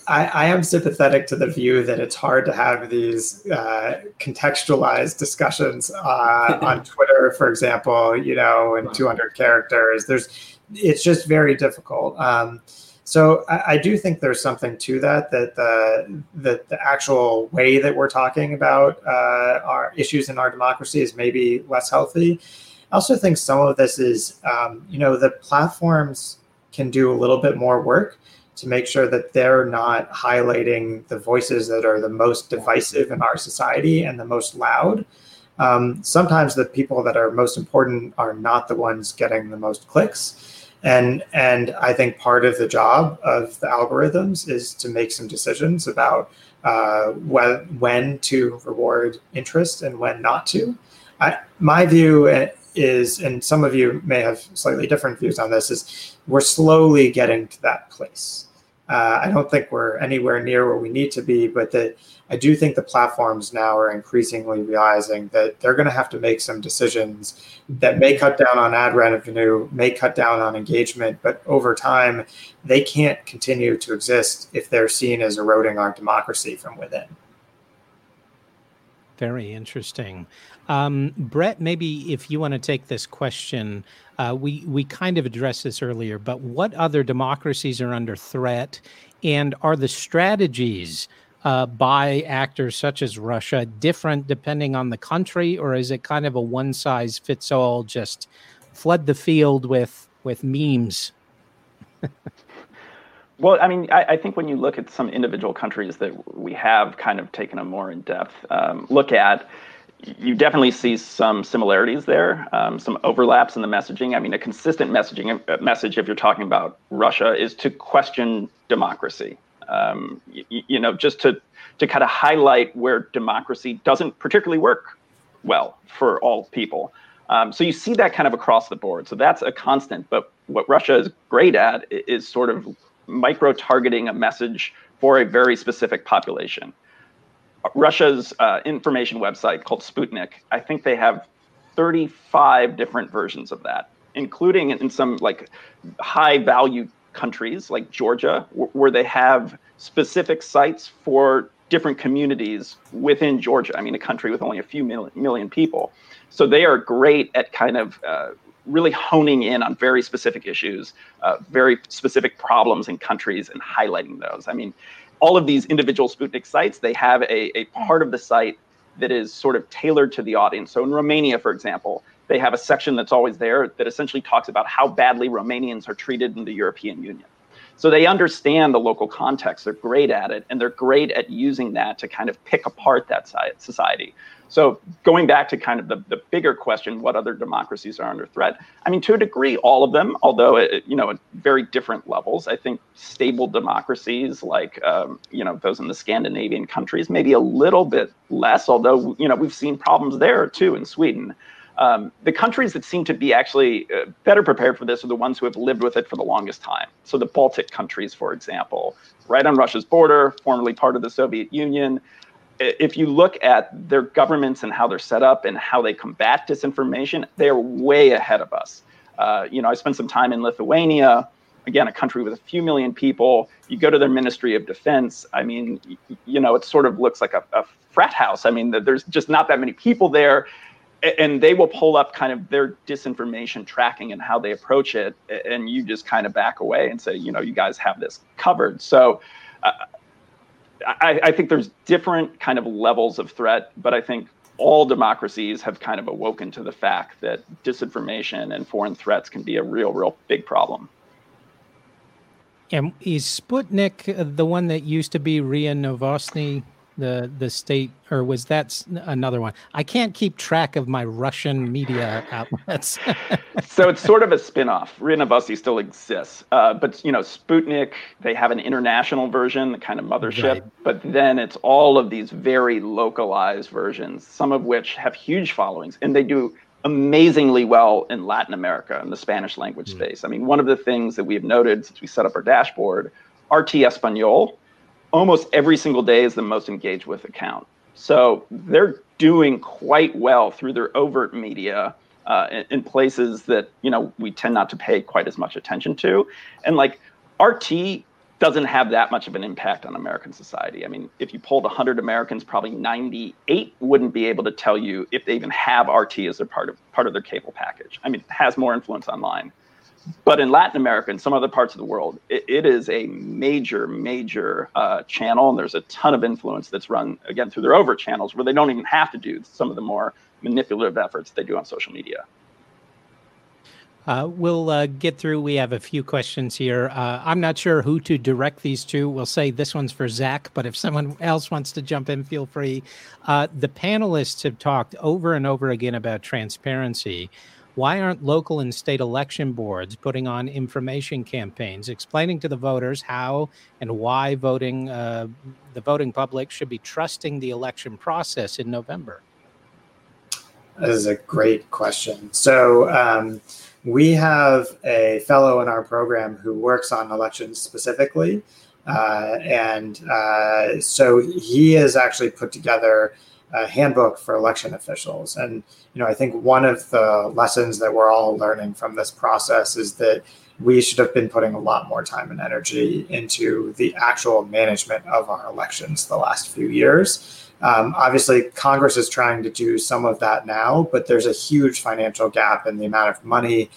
I, I am sympathetic to the view that it's hard to have these uh, contextualized discussions uh, on Twitter, for example. You know, in 200 characters. There's, it's just very difficult. Um, so I, I, do think there's something to that. That the that the actual way that we're talking about uh, our issues in our democracy is maybe less healthy. I also think some of this is, um, you know, the platforms can do a little bit more work to make sure that they're not highlighting the voices that are the most divisive in our society and the most loud. Um, sometimes the people that are most important are not the ones getting the most clicks. And, and I think part of the job of the algorithms is to make some decisions about uh, when, when to reward interest and when not to. I, my view is, and some of you may have slightly different views on this, is we're slowly getting to that place. Uh, I don't think we're anywhere near where we need to be, but that I do think the platforms now are increasingly realizing that they're going to have to make some decisions that may cut down on ad revenue, may cut down on engagement, but over time, they can't continue to exist if they're seen as eroding our democracy from within. Very interesting. Um, Bret, maybe if you want to take this question, uh, we we kind of addressed this earlier, but what other democracies are under threat, and are the strategies uh, by actors such as Russia different depending on the country, or is it kind of a one size fits all? Just flood the field with with memes. Well, I mean, I, I, think when you look at some individual countries that we have kind of taken a more in-depth um, look at, you definitely see some similarities there, um, some overlaps in the messaging. I mean, a consistent messaging uh, message, if you're talking about Russia, is to question democracy. Um, you, you know, just to to kind of highlight where democracy doesn't particularly work well for all people. Um, so you see that kind of across the board. So that's a constant. But what Russia is great at is sort of micro targeting a message for a very specific population. Russia's uh, information website called Sputnik, I think they have 35 different versions of that, including in some like high value countries like Georgia, where they have specific sites for different communities within Georgia. I mean, a country with only a few million, million people. So they are great at kind of uh, really honing in on very specific issues, uh, very specific problems in countries, and highlighting those. I mean, all of these individual Sputnik sites, they have a, a part of the site that is sort of tailored to the audience. So in Romania, for example, they have a section that's always there that essentially talks about how badly Romanians are treated in the European Union. So they understand the local context. They're great at it, and they're great at using that to kind of pick apart that society. So going back to kind of the, the bigger question, what other democracies are under threat? I mean, to a degree, all of them, although it, you know at very different levels. I think stable democracies like um, you know those in the Scandinavian countries, maybe a little bit less. Although you know we've seen problems there too in Sweden. Um, the countries that seem to be actually uh, better prepared for this are the ones who have lived with it for the longest time. So the Baltic countries, for example, right on Russia's border, formerly part of the Soviet Union if you look at their governments and how they're set up and how they combat disinformation, they're way ahead of us. Uh, you know, I spent some time in Lithuania, again, a country with a few million people. You go to their Ministry of Defense. I mean, you know, it sort of looks like a, a frat house. I mean, there's just not that many people there. And they will pull up kind of their disinformation tracking and how they approach it. And you just kind of back away and say, you know, you guys have this covered. So, uh, I, I think there's different kind of levels of threat, but I think all democracies have kind of awoken to the fact that disinformation and foreign threats can be a real, real big problem. And is Sputnik the one that used to be RIA Novosti the the state or was that another one i can't keep track of my russian media outlets so it's sort of a spin-off RIA still exists uh, but you know sputnik they have an international version the kind of mothership right. but then it's all of these very localized versions some of which have huge followings and they do amazingly well in latin america in the spanish language mm. space i mean one of the things that we have noted since we set up our dashboard rt espanol almost every single day is the most engaged with account. So they're doing quite well through their overt media uh, in, in, places that you know we tend not to pay quite as much attention to, and like RT doesn't have that much of an impact on American society. I mean, if you polled 100 Americans, probably 98 wouldn't be able to tell you if they even have RT as a part of part of their cable package. I mean, it has more influence online but in Latin America and some other parts of the world, it, it is a major, major uh, channel, and there's a ton of influence that's run again through their over channels where they don't even have to do some of the more manipulative efforts they do on social media. Uh, we'll uh, get through. We have a few questions here. Uh, I'm not sure who to direct these to. We'll say this one's for Zach, but if someone else wants to jump in, feel free. Uh, the panelists have talked over and over again about transparency. Why aren't local and state election boards putting on information campaigns explaining to the voters how and why voting uh, the voting public should be trusting the election process in November? That is a great question. So um, we have a fellow in our program who works on elections specifically. Uh, and uh, so he has actually put together a handbook for election officials. And you know, I think one of the lessons that we're all learning from this process is that we should have been putting a lot more time and energy into the actual management of our elections the last few years. Um, obviously, Congress is trying to do some of that now, but there's a huge financial gap in the amount of money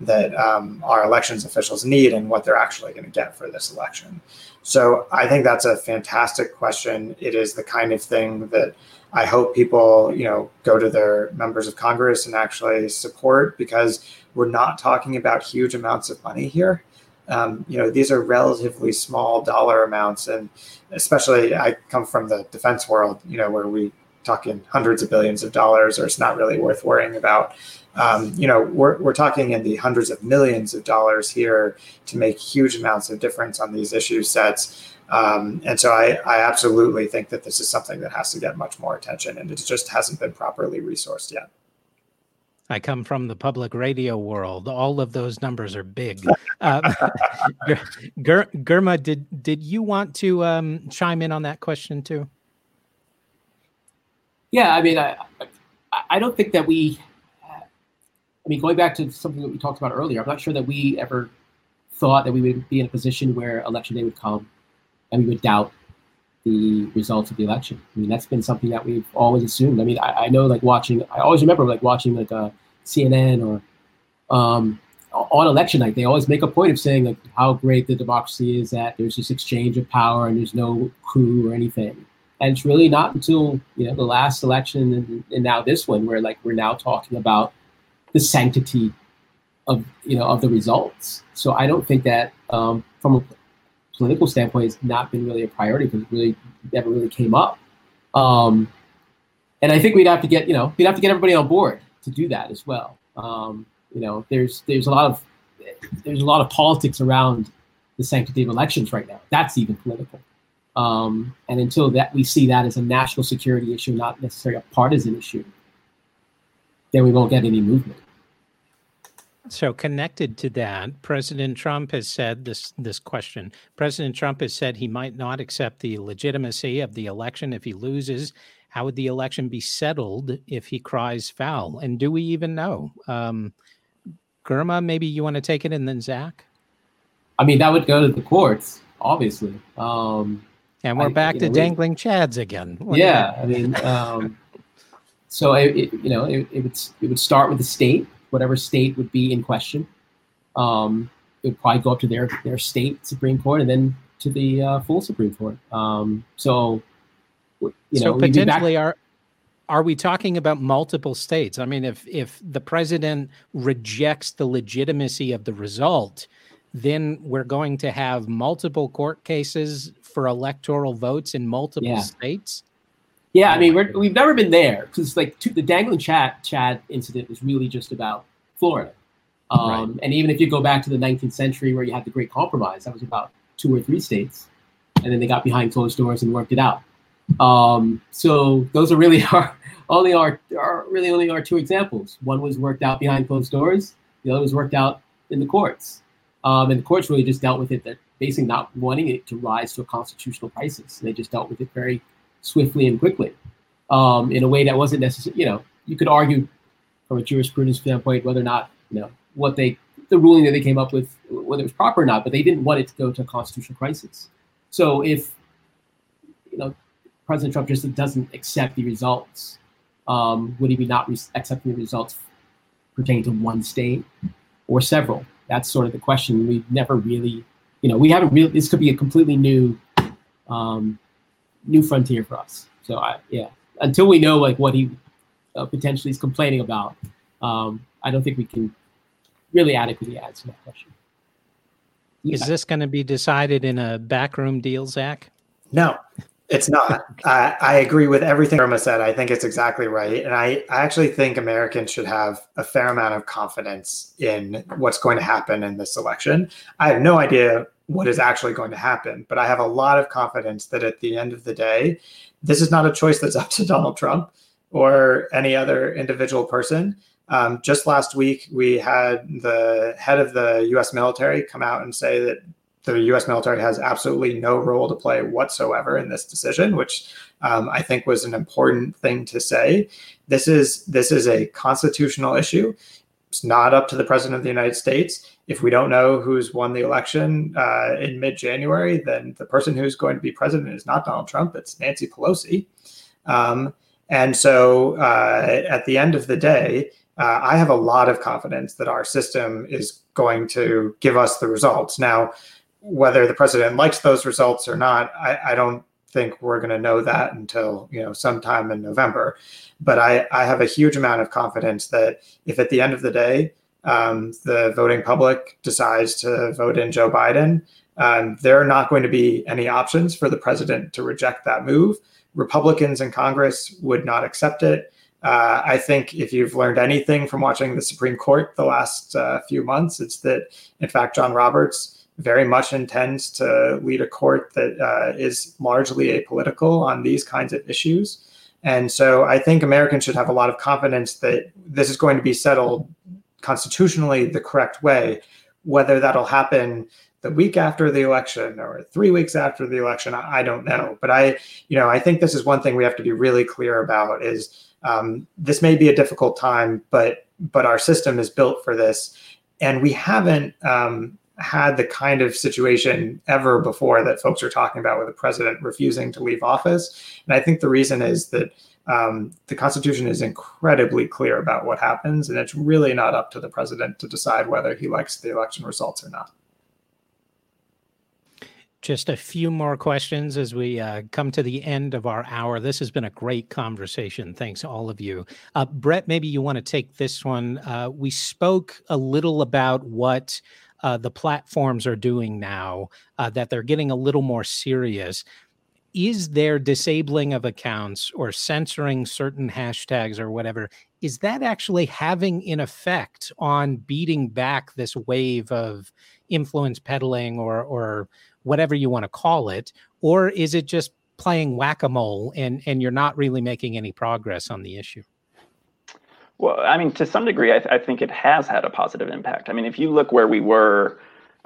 that um, our elections officials need and what they're actually going to get for this election. So I think that's a fantastic question. It is the kind of thing that I hope people, you know, go to their members of Congress and actually support because we're not talking about huge amounts of money here. Um, you know, these are relatively small dollar amounts, and especially I come from the defense world, you know, where we talk in hundreds of billions of dollars, or it's not really worth worrying about. Um, you know, we're, we're talking in the hundreds of millions of dollars here to make huge amounts of difference on these issue sets. Um, and so I, I absolutely think that this is something that has to get much more attention, and it just hasn't been properly resourced yet. I come from the public radio world. All of those numbers are big. Uh, Girma, did did you want to um, chime in on that question too? Yeah, I mean, I I don't think that we. I mean, going back to something that we talked about earlier, I'm not sure that we ever thought that we would be in a position where election day would come and we would doubt the results of the election. I mean, that's been something that we've always assumed. I mean, I, I know like watching, I always remember like watching like a uh, CNN or um, on election night, they always make a point of saying like how great the democracy is that there's this exchange of power and there's no coup or anything. And it's really not until you know the last election and, and now this one where like we're now talking about the sanctity of you know of the results. So I don't think that um, from a political standpoint, has not been really a priority because it really never really came up. Um, and I think we'd have to get you know we'd have to get everybody on board to do that as well. Um, you know, there's there's a lot of there's a lot of politics around the sanctity of elections right now. That's even political. Um, and until that we see that as a national security issue, not necessarily a partisan issue, then we won't get any movement. So connected to that, President Trump has said this this question. President Trump has said he might not accept the legitimacy of the election if he loses. How would the election be settled if he cries foul? And do we even know? Um, Girma, maybe you want to take it, and then Zach. I mean, that would go to the courts, obviously. Um, and we're I, back to know, dangling we, chads again. What yeah, I mean, um, so it, it, you know, it, it, would it would start with the state, whatever state would be in question. Um, it would probably go up to their their state supreme court, and then to the uh, full supreme court. Um, so, you know, so potentially, are are we talking about multiple states? I mean, if if the president rejects the legitimacy of the result, then we're going to have multiple court cases for electoral votes in multiple yeah. states. Yeah, I mean, we're, we've never been there because like the dangling chat Chad incident was really just about Florida. Um, right. And even if you go back to the 19th century where you had the Great Compromise, that was about two or three states, and then they got behind closed doors and worked it out. Um, so those are really our only our, our really only our two examples. One was worked out behind closed doors. The other was worked out in the courts. Um, and the courts really just dealt with it that basically not wanting it to rise to a constitutional crisis. They just dealt with it very swiftly and quickly um, in a way that wasn't necessary. You know, you could argue from a jurisprudence standpoint whether or not you know what they the ruling that they came up with whether it was proper or not, but they didn't want it to go to a constitutional crisis. So if you know President Trump just doesn't accept the results, um, would he be not re- accepting the results pertaining to one state or several? That's sort of the question. We've never really, you know, we haven't really. This could be a completely new, um, new frontier for us. So I, yeah, until we know like what he uh, potentially is complaining about, um, I don't think we can really adequately answer that question. Is this going to be decided in a backroom deal, Zach? No, it's not. I, I agree with everything Girma said. I think it's exactly right. And I, I actually think Americans should have a fair amount of confidence in what's going to happen in this election. I have no idea what is actually going to happen, but I have a lot of confidence that at the end of the day, this is not a choice that's up to Donald Trump or any other individual person. Um, just last week, we had the head of the US military come out and say that the U.S. military has absolutely no role to play whatsoever in this decision, which um, I think was an important thing to say. This is this is a constitutional issue. It's not up to the president of the United States. If we don't know who's won the election uh, in mid-January, then the person who's going to be president is not Donald Trump; it's Nancy Pelosi. Um, and so, uh, at the end of the day, uh, I have a lot of confidence that our system is going to give us the results. Now, whether the president likes those results or not, I, I don't think we're going to know that until you know sometime in November. But I, I have a huge amount of confidence that if at the end of the day um, the voting public decides to vote in Joe Biden, um, there are not going to be any options for the president to reject that move. Republicans in Congress would not accept it. Uh, I think if you've learned anything from watching the Supreme Court the last uh, few months, it's that, in fact, John Roberts very much intends to lead a court that uh, is largely apolitical on these kinds of issues. And so I think Americans should have a lot of confidence that this is going to be settled constitutionally the correct way. Whether that'll happen the week after the election or three weeks after the election, I don't know. But I, you know, I think this is one thing we have to be really clear about is um, this may be a difficult time, but but our system is built for this, and we haven't um, had the kind of situation ever before that folks are talking about with the president refusing to leave office. And I think the reason is that um, the Constitution is incredibly clear about what happens, and it's really not up to the president to decide whether he likes the election results or not. Just a few more questions as we uh, come to the end of our hour. This has been a great conversation. Thanks, all of you. Uh, Bret, maybe you want to take this one. Uh, we spoke a little about what uh, the platforms are doing now, uh, that they're getting a little more serious is there disabling of accounts or censoring certain hashtags or whatever is that actually having an effect on beating back this wave of influence peddling or or whatever you want to call it? Or is it just playing whack-a-mole and and you're not really making any progress on the issue well i mean to some degree I, th- I think it has had a positive impact i mean if you look where we were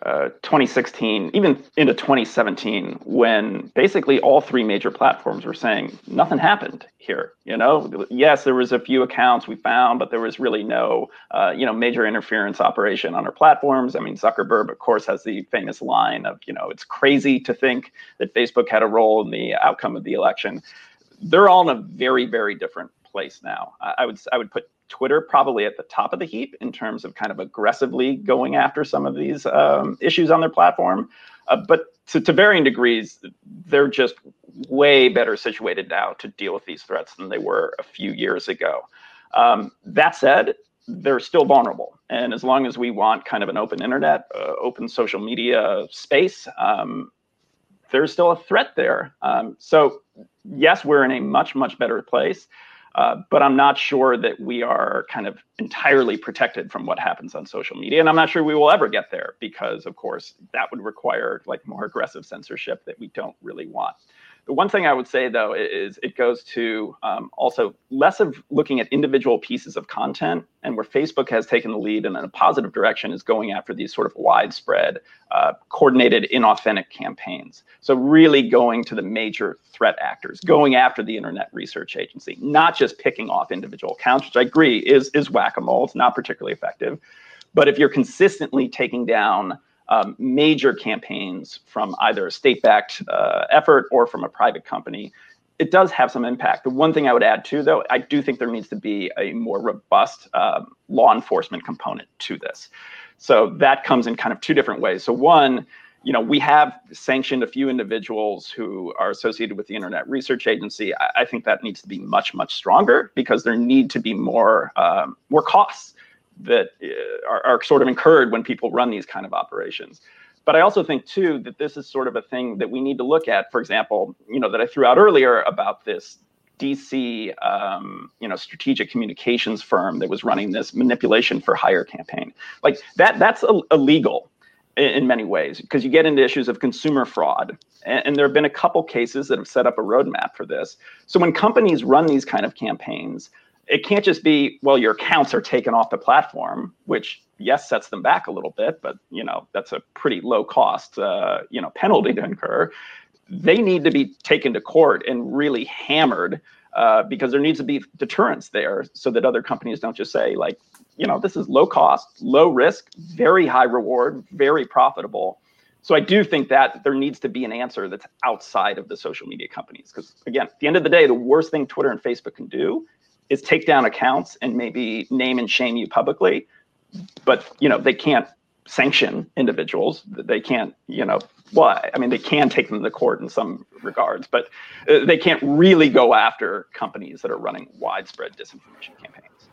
uh, 2016, even into 2017, when basically all three major platforms were saying nothing happened here. You know, yes, there was a few accounts we found, but there was really no, uh, you know, major interference operation on our platforms. I mean, Zuckerberg, of course, has the famous line of, you know, it's crazy to think that Facebook had a role in the outcome of the election. They're all in a very, very different place now. I, I would I would put Twitter probably at the top of the heap in terms of kind of aggressively going after some of these um, issues on their platform. Uh, but to, to, varying degrees, they're just way better situated now to deal with these threats than they were a few years ago. Um, that said, they're still vulnerable. And as long as we want kind of an open internet, uh, open social media space, um, there's still a threat there. Um, so, yes, we're in a much, much better place. Uh, but I'm not sure that we are kind of entirely protected from what happens on social media. And I'm not sure we will ever get there because, of course, that would require like more aggressive censorship that we don't really want. The one thing I would say though is it goes to um, also less of looking at individual pieces of content, and where Facebook has taken the lead and in a positive direction is going after these sort of widespread, uh, coordinated, inauthentic campaigns. So really going to the major threat actors, going after the Internet Research Agency, not just picking off individual accounts, which I agree is is whack-a-mole. It's not particularly effective. But if you're consistently taking down um, major campaigns from either a state-backed uh, effort or from a private company, it does have some impact. The one thing I would add too, though, I do think there needs to be a more robust um, law enforcement component to this. So that comes in kind of two different ways. So one, you know, we have sanctioned a few individuals who are associated with the Internet Research Agency. I, I think that needs to be much, much stronger because there need to be more um, more costs that uh, are, are sort of incurred when people run these kind of operations. But I also think too that this is sort of a thing that we need to look at. For example, you know that I threw out earlier about this DC, um, you know, strategic communications firm that was running this manipulation for hire campaign. Like that, that's illegal in, many ways because you get into issues of consumer fraud, and, and there have been a couple cases that have set up a roadmap for this. So when companies run these kind of campaigns, it can't just be well your accounts are taken off the platform which yes sets them back a little bit but you know that's a pretty low cost uh, you know penalty to incur they need to be taken to court and really hammered uh, because there needs to be deterrence there so that other companies don't just say like you know this is low cost low risk very high reward very profitable so I do think that there needs to be an answer that's outside of the social media companies. Because again, at the end of the day, the worst thing Twitter and Facebook can do is take down accounts and maybe name and shame you publicly. But you know they can't sanction individuals. They can't you know well i mean they can take them to court in some regards but uh, they can't really go after companies that are running widespread disinformation campaigns.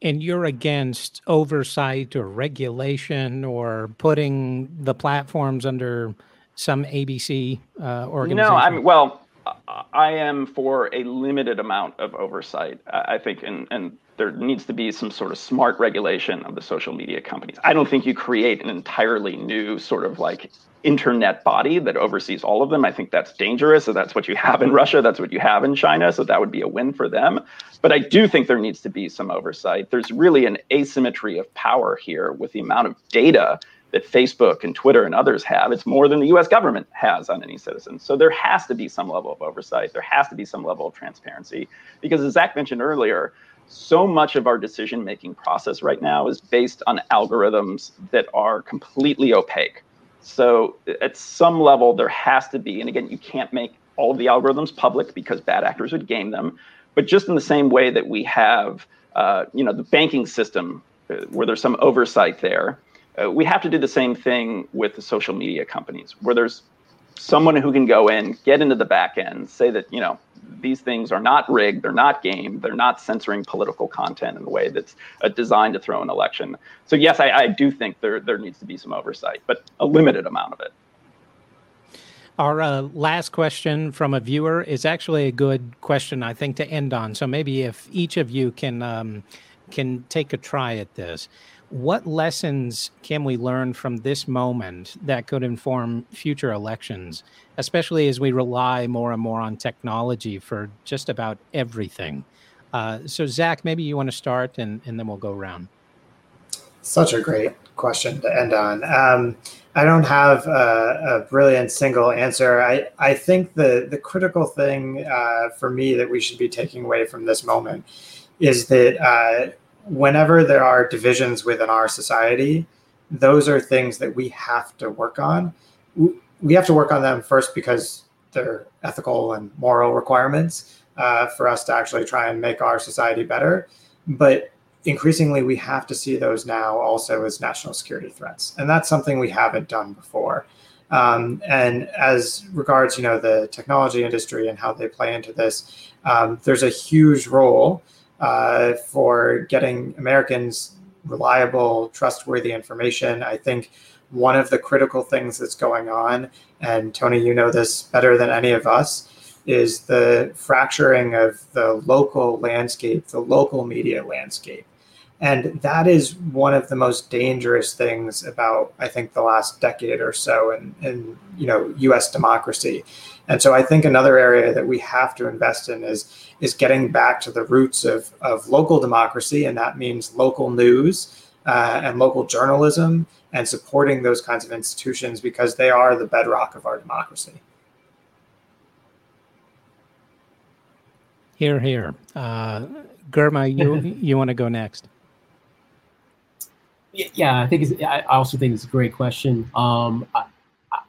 And you're against oversight or regulation or putting the platforms under some abc uh, organization no i'm well I am for a limited amount of oversight. I think, and and there needs to be some sort of smart regulation of the social media companies. I don't think you create an entirely new sort of like internet body that oversees all of them. I think that's dangerous. So that's what you have in Russia. That's what you have in China. So that would be a win for them. But I do think there needs to be some oversight. There's really an asymmetry of power here with the amount of data that Facebook and Twitter and others have. It's more than the US government has on any citizen. So there has to be some level of oversight. There has to be some level of transparency. Because as Zach mentioned earlier, so much of our decision making process right now is based on algorithms that are completely opaque. So at some level, there has to be, and again, you can't make all of the algorithms public because bad actors would game them. But just in the same way that we have, uh, you know, the banking system uh, where there's some oversight there, uh, we have to do the same thing with the social media companies where there's someone who can go in, get into the back end, say that, you know, these things are not rigged, they're not game, they're not censoring political content in a way that's uh, designed to throw an election. So yes, I, I do think there there needs to be some oversight, but a limited amount of it. Our uh, last question from a viewer is actually a good question, I think, to end on. So maybe if each of you can um, can take a try at this what lessons can we learn from this moment that could inform future elections, especially as we rely more and more on technology for just about everything? Uh, so, Zach, maybe you want to start and, and then we'll go around. Such a great question to end on. Um, I don't have a, a, brilliant single answer. I, I think the, the critical thing uh, for me that we should be taking away from this moment is that uh, whenever there are divisions within our society, those are things that we have to work on. We have to work on them first because they're ethical and moral requirements uh, for us to actually try and make our society better. But increasingly, we have to see those now also as national security threats, and that's something we haven't done before. Um, and as regards, you know, the technology industry and how they play into this, um, there's a huge role uh, for getting Americans reliable, trustworthy information. I think one of the critical things that's going on, and Tony, you know this better than any of us, is the fracturing of the local landscape, the local media landscape. And that is one of the most dangerous things about, I think, the last decade or so in, in you know, US democracy. And so I think another area that we have to invest in is, is getting back to the roots of, of local democracy. And that means local news uh, and local journalism and supporting those kinds of institutions because they are the bedrock of our democracy. Here, here. Uh, Girma, you, you want to go next? Yeah, I think it's, I also think it's a great question. Um, I,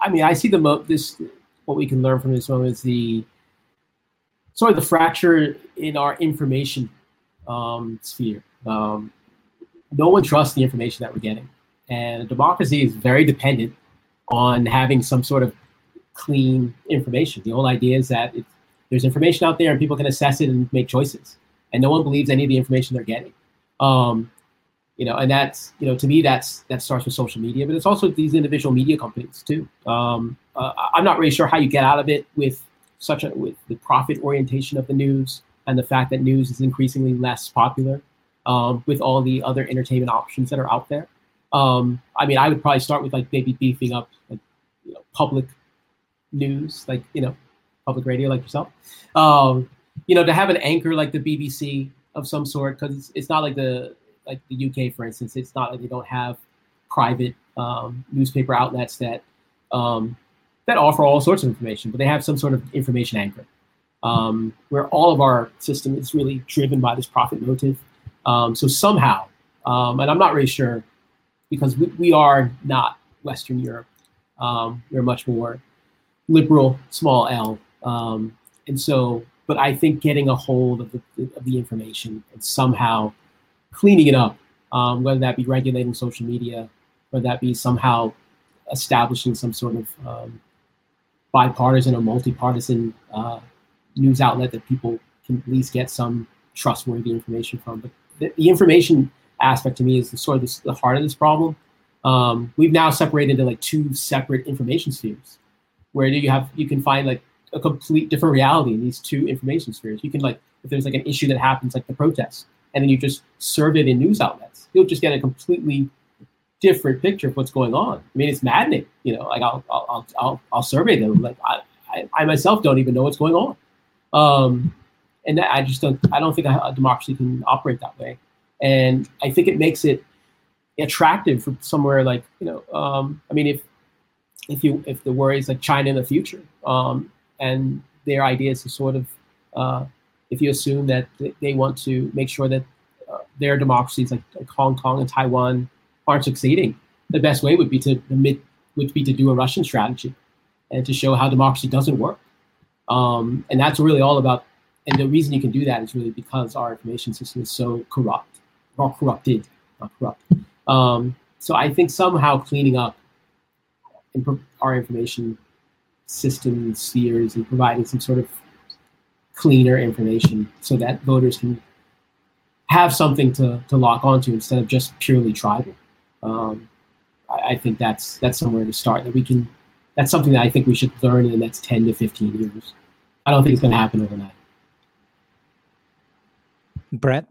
I mean, I see the mo- this what we can learn from this moment is the sort of the fracture in our information um, sphere. Um, no one trusts the information that we're getting, and democracy is very dependent on having some sort of clean information. The whole idea is that there's information out there and people can assess it and make choices, and no one believes any of the information they're getting. Um, you know, and that's you know to me that's that starts with social media, but it's also these individual media companies too. Um, uh, I'm not really sure how you get out of it with such a with the profit orientation of the news and the fact that news is increasingly less popular um, with all the other entertainment options that are out there. Um, I mean, I would probably start with like maybe beefing up like you know, public news, like you know, public radio like yourself. Um, you know, to have an anchor like the BBC of some sort, because it's, it's not like the like the UK, for instance, it's not like they don't have private um, newspaper outlets that um, that offer all sorts of information, but they have some sort of information anchor. Um, where all of our system is really driven by this profit motive. Um, so somehow, um, and I'm not really sure, because we, we are not Western Europe. Um, we're much more liberal, small L, and so. But I think getting a hold of the, of the information and somehow cleaning it up, um, whether that be regulating social media, whether that be somehow establishing some sort of um, bipartisan or multi-partisan uh, news outlet that people can at least get some trustworthy information from. But the, the information aspect to me is the sort of this, the heart of this problem. Um, we've now separated into like two separate information spheres, where you have you can find like a complete different reality in these two information spheres. You can like if there's like an issue that happens, like the protests, and then you just serve it in news outlets, you'll just get a completely different picture of what's going on. I mean, it's maddening. You know, like I'll I'll I'll, I'll survey them. Like I, I, I myself don't even know what's going on. Um, and I just don't I don't think a democracy can operate that way. And I think it makes it attractive for somewhere like you know um, I mean if if you if the worry is like China in the future um, and their ideas to sort of uh, if you assume that they want to make sure that uh, their democracies like, like, Hong Kong and Taiwan aren't succeeding, the best way would be to admit, would be to do a Russian strategy and to show how democracy doesn't work. Um, and that's really all about. And the reason you can do that is really because our information system is so corrupt, or corrupted, not corrupt. Um, so I think somehow cleaning up our information system spheres and providing some sort of cleaner information so that voters can have something to, to lock onto instead of just purely tribal. Um, I, I, think that's that's somewhere to start. That we can. That's something that I think we should learn in the next ten to fifteen years. I don't think it's going to happen overnight. Bret.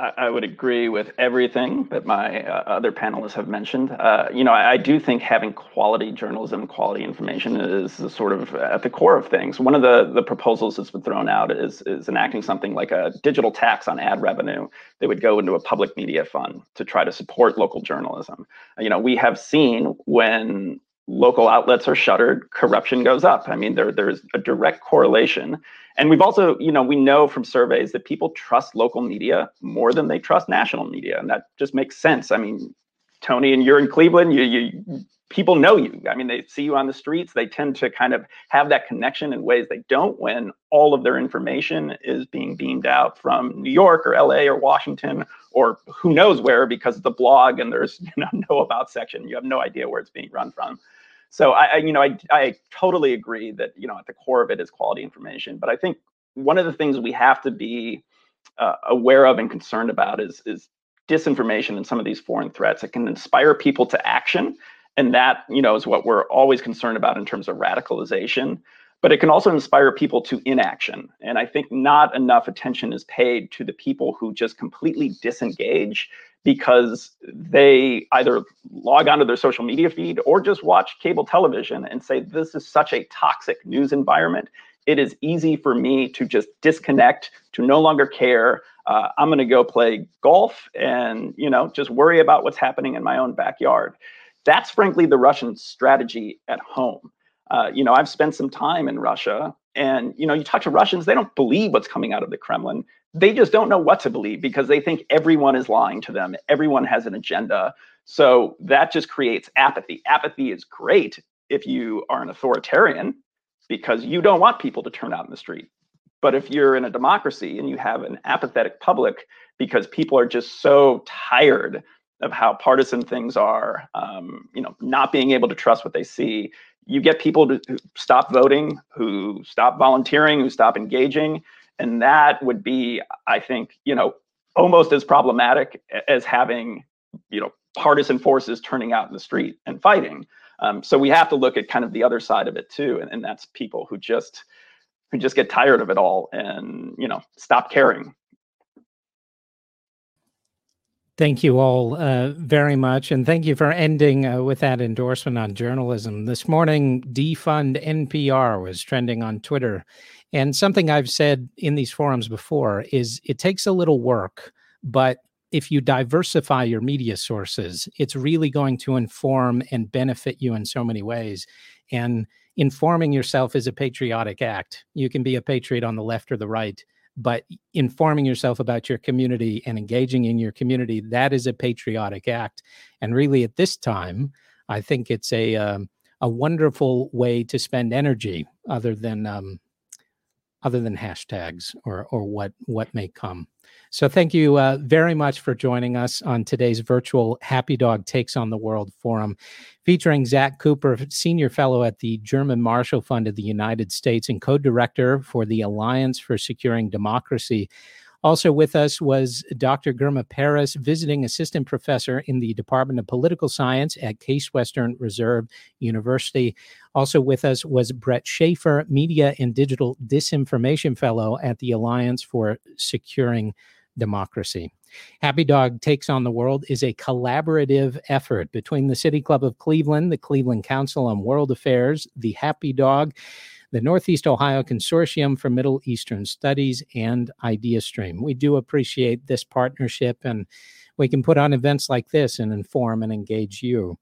I, I would agree with everything that my uh, other panelists have mentioned. Uh, you know, I, I, do think having quality journalism, quality information is sort of at the core of things. One of the, the proposals that's been thrown out is, is enacting something like a digital tax on ad revenue that would go into a public media fund to try to support local journalism. You know, we have seen when local outlets are shuttered, corruption goes up. I mean, there, there's a direct correlation. And we've also, you know, we know from surveys that people trust local media more than they trust national media. And that just makes sense. I mean, Tony, and you're in Cleveland, you, you people know you. I mean, they see you on the streets. They tend to kind of have that connection in ways they don't when all of their information is being beamed out from New York or LA or Washington or who knows where because it's a blog and there's you know no about section. You have no idea where it's being run from. So I, I you know, I, I totally agree that you know at the core of it is quality information. But I think one of the things we have to be uh, aware of and concerned about is is disinformation and some of these foreign threats. It can inspire people to action, and that you know is what we're always concerned about in terms of radicalization. But it can also inspire people to inaction. And I think not enough attention is paid to the people who just completely disengage because they either log onto their social media feed or just watch cable television and say, This is such a toxic news environment. It is easy for me to just disconnect, to no longer care. Uh, I'm going to go play golf and you know just worry about what's happening in my own backyard. That's frankly the Russian strategy at home. Uh, you know, I've spent some time in Russia, and you know, you talk to Russians, they don't believe what's coming out of the Kremlin they just don't know what to believe because they think everyone is lying to them. Everyone has an agenda. So that just creates apathy. Apathy is great if you are an authoritarian because you don't want people to turn out in the street. But if you're in a democracy and you have an apathetic public because people are just so tired of how partisan things are, um, you know, not being able to trust what they see, you get people to stop voting, who stop volunteering, who stop engaging and that would be i think you know almost as problematic as having you know partisan forces turning out in the street and fighting. Um, so we have to look at kind of the other side of it too and, and that's people who just who just get tired of it all and you know stop caring Thank you all uh, very much. And thank you for ending uh, with that endorsement on journalism. This morning, Defund NPR was trending on Twitter. And something I've said in these forums before is it takes a little work, but if you diversify your media sources, it's really going to inform and benefit you in so many ways. And informing yourself is a patriotic act. You can be a patriot on the left or the right, but informing yourself about your community and engaging in your community, that is a patriotic act. And really, at this time, I think it's a um, a wonderful way to spend energy, other than um, other than hashtags or or what what may come. So thank you uh, very much for joining us on today's virtual Happy Dog Takes on the World forum, featuring Zach Cooper, senior fellow at the German Marshall Fund of the United States and co-director for the Alliance for Securing Democracy. Also with us was Dr. Girma Parris, visiting assistant professor in the Department of Political Science at Case Western Reserve University. Also with us was Bret Schafer, Media and Digital Disinformation Fellow at the Alliance for Securing Democracy. Happy Dog Takes on the World is a collaborative effort between the City Club of Cleveland, the Cleveland Council on World Affairs, the Happy Dog, the Northeast Ohio Consortium for Middle Eastern Studies, and IdeaStream. We do appreciate this partnership, and we can put on events like this and inform and engage you.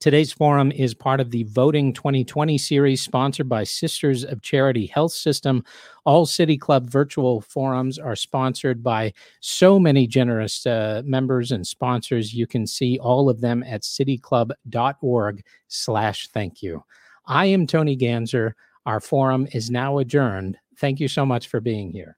Today's forum is part of the Voting 2020 series sponsored by Sisters of Charity Health System. All City Club virtual forums are sponsored by so many generous uh, members and sponsors. You can see all of them at cityclub.org slash thank you. I am Tony Ganzer. Our forum is now adjourned. Thank you so much for being here.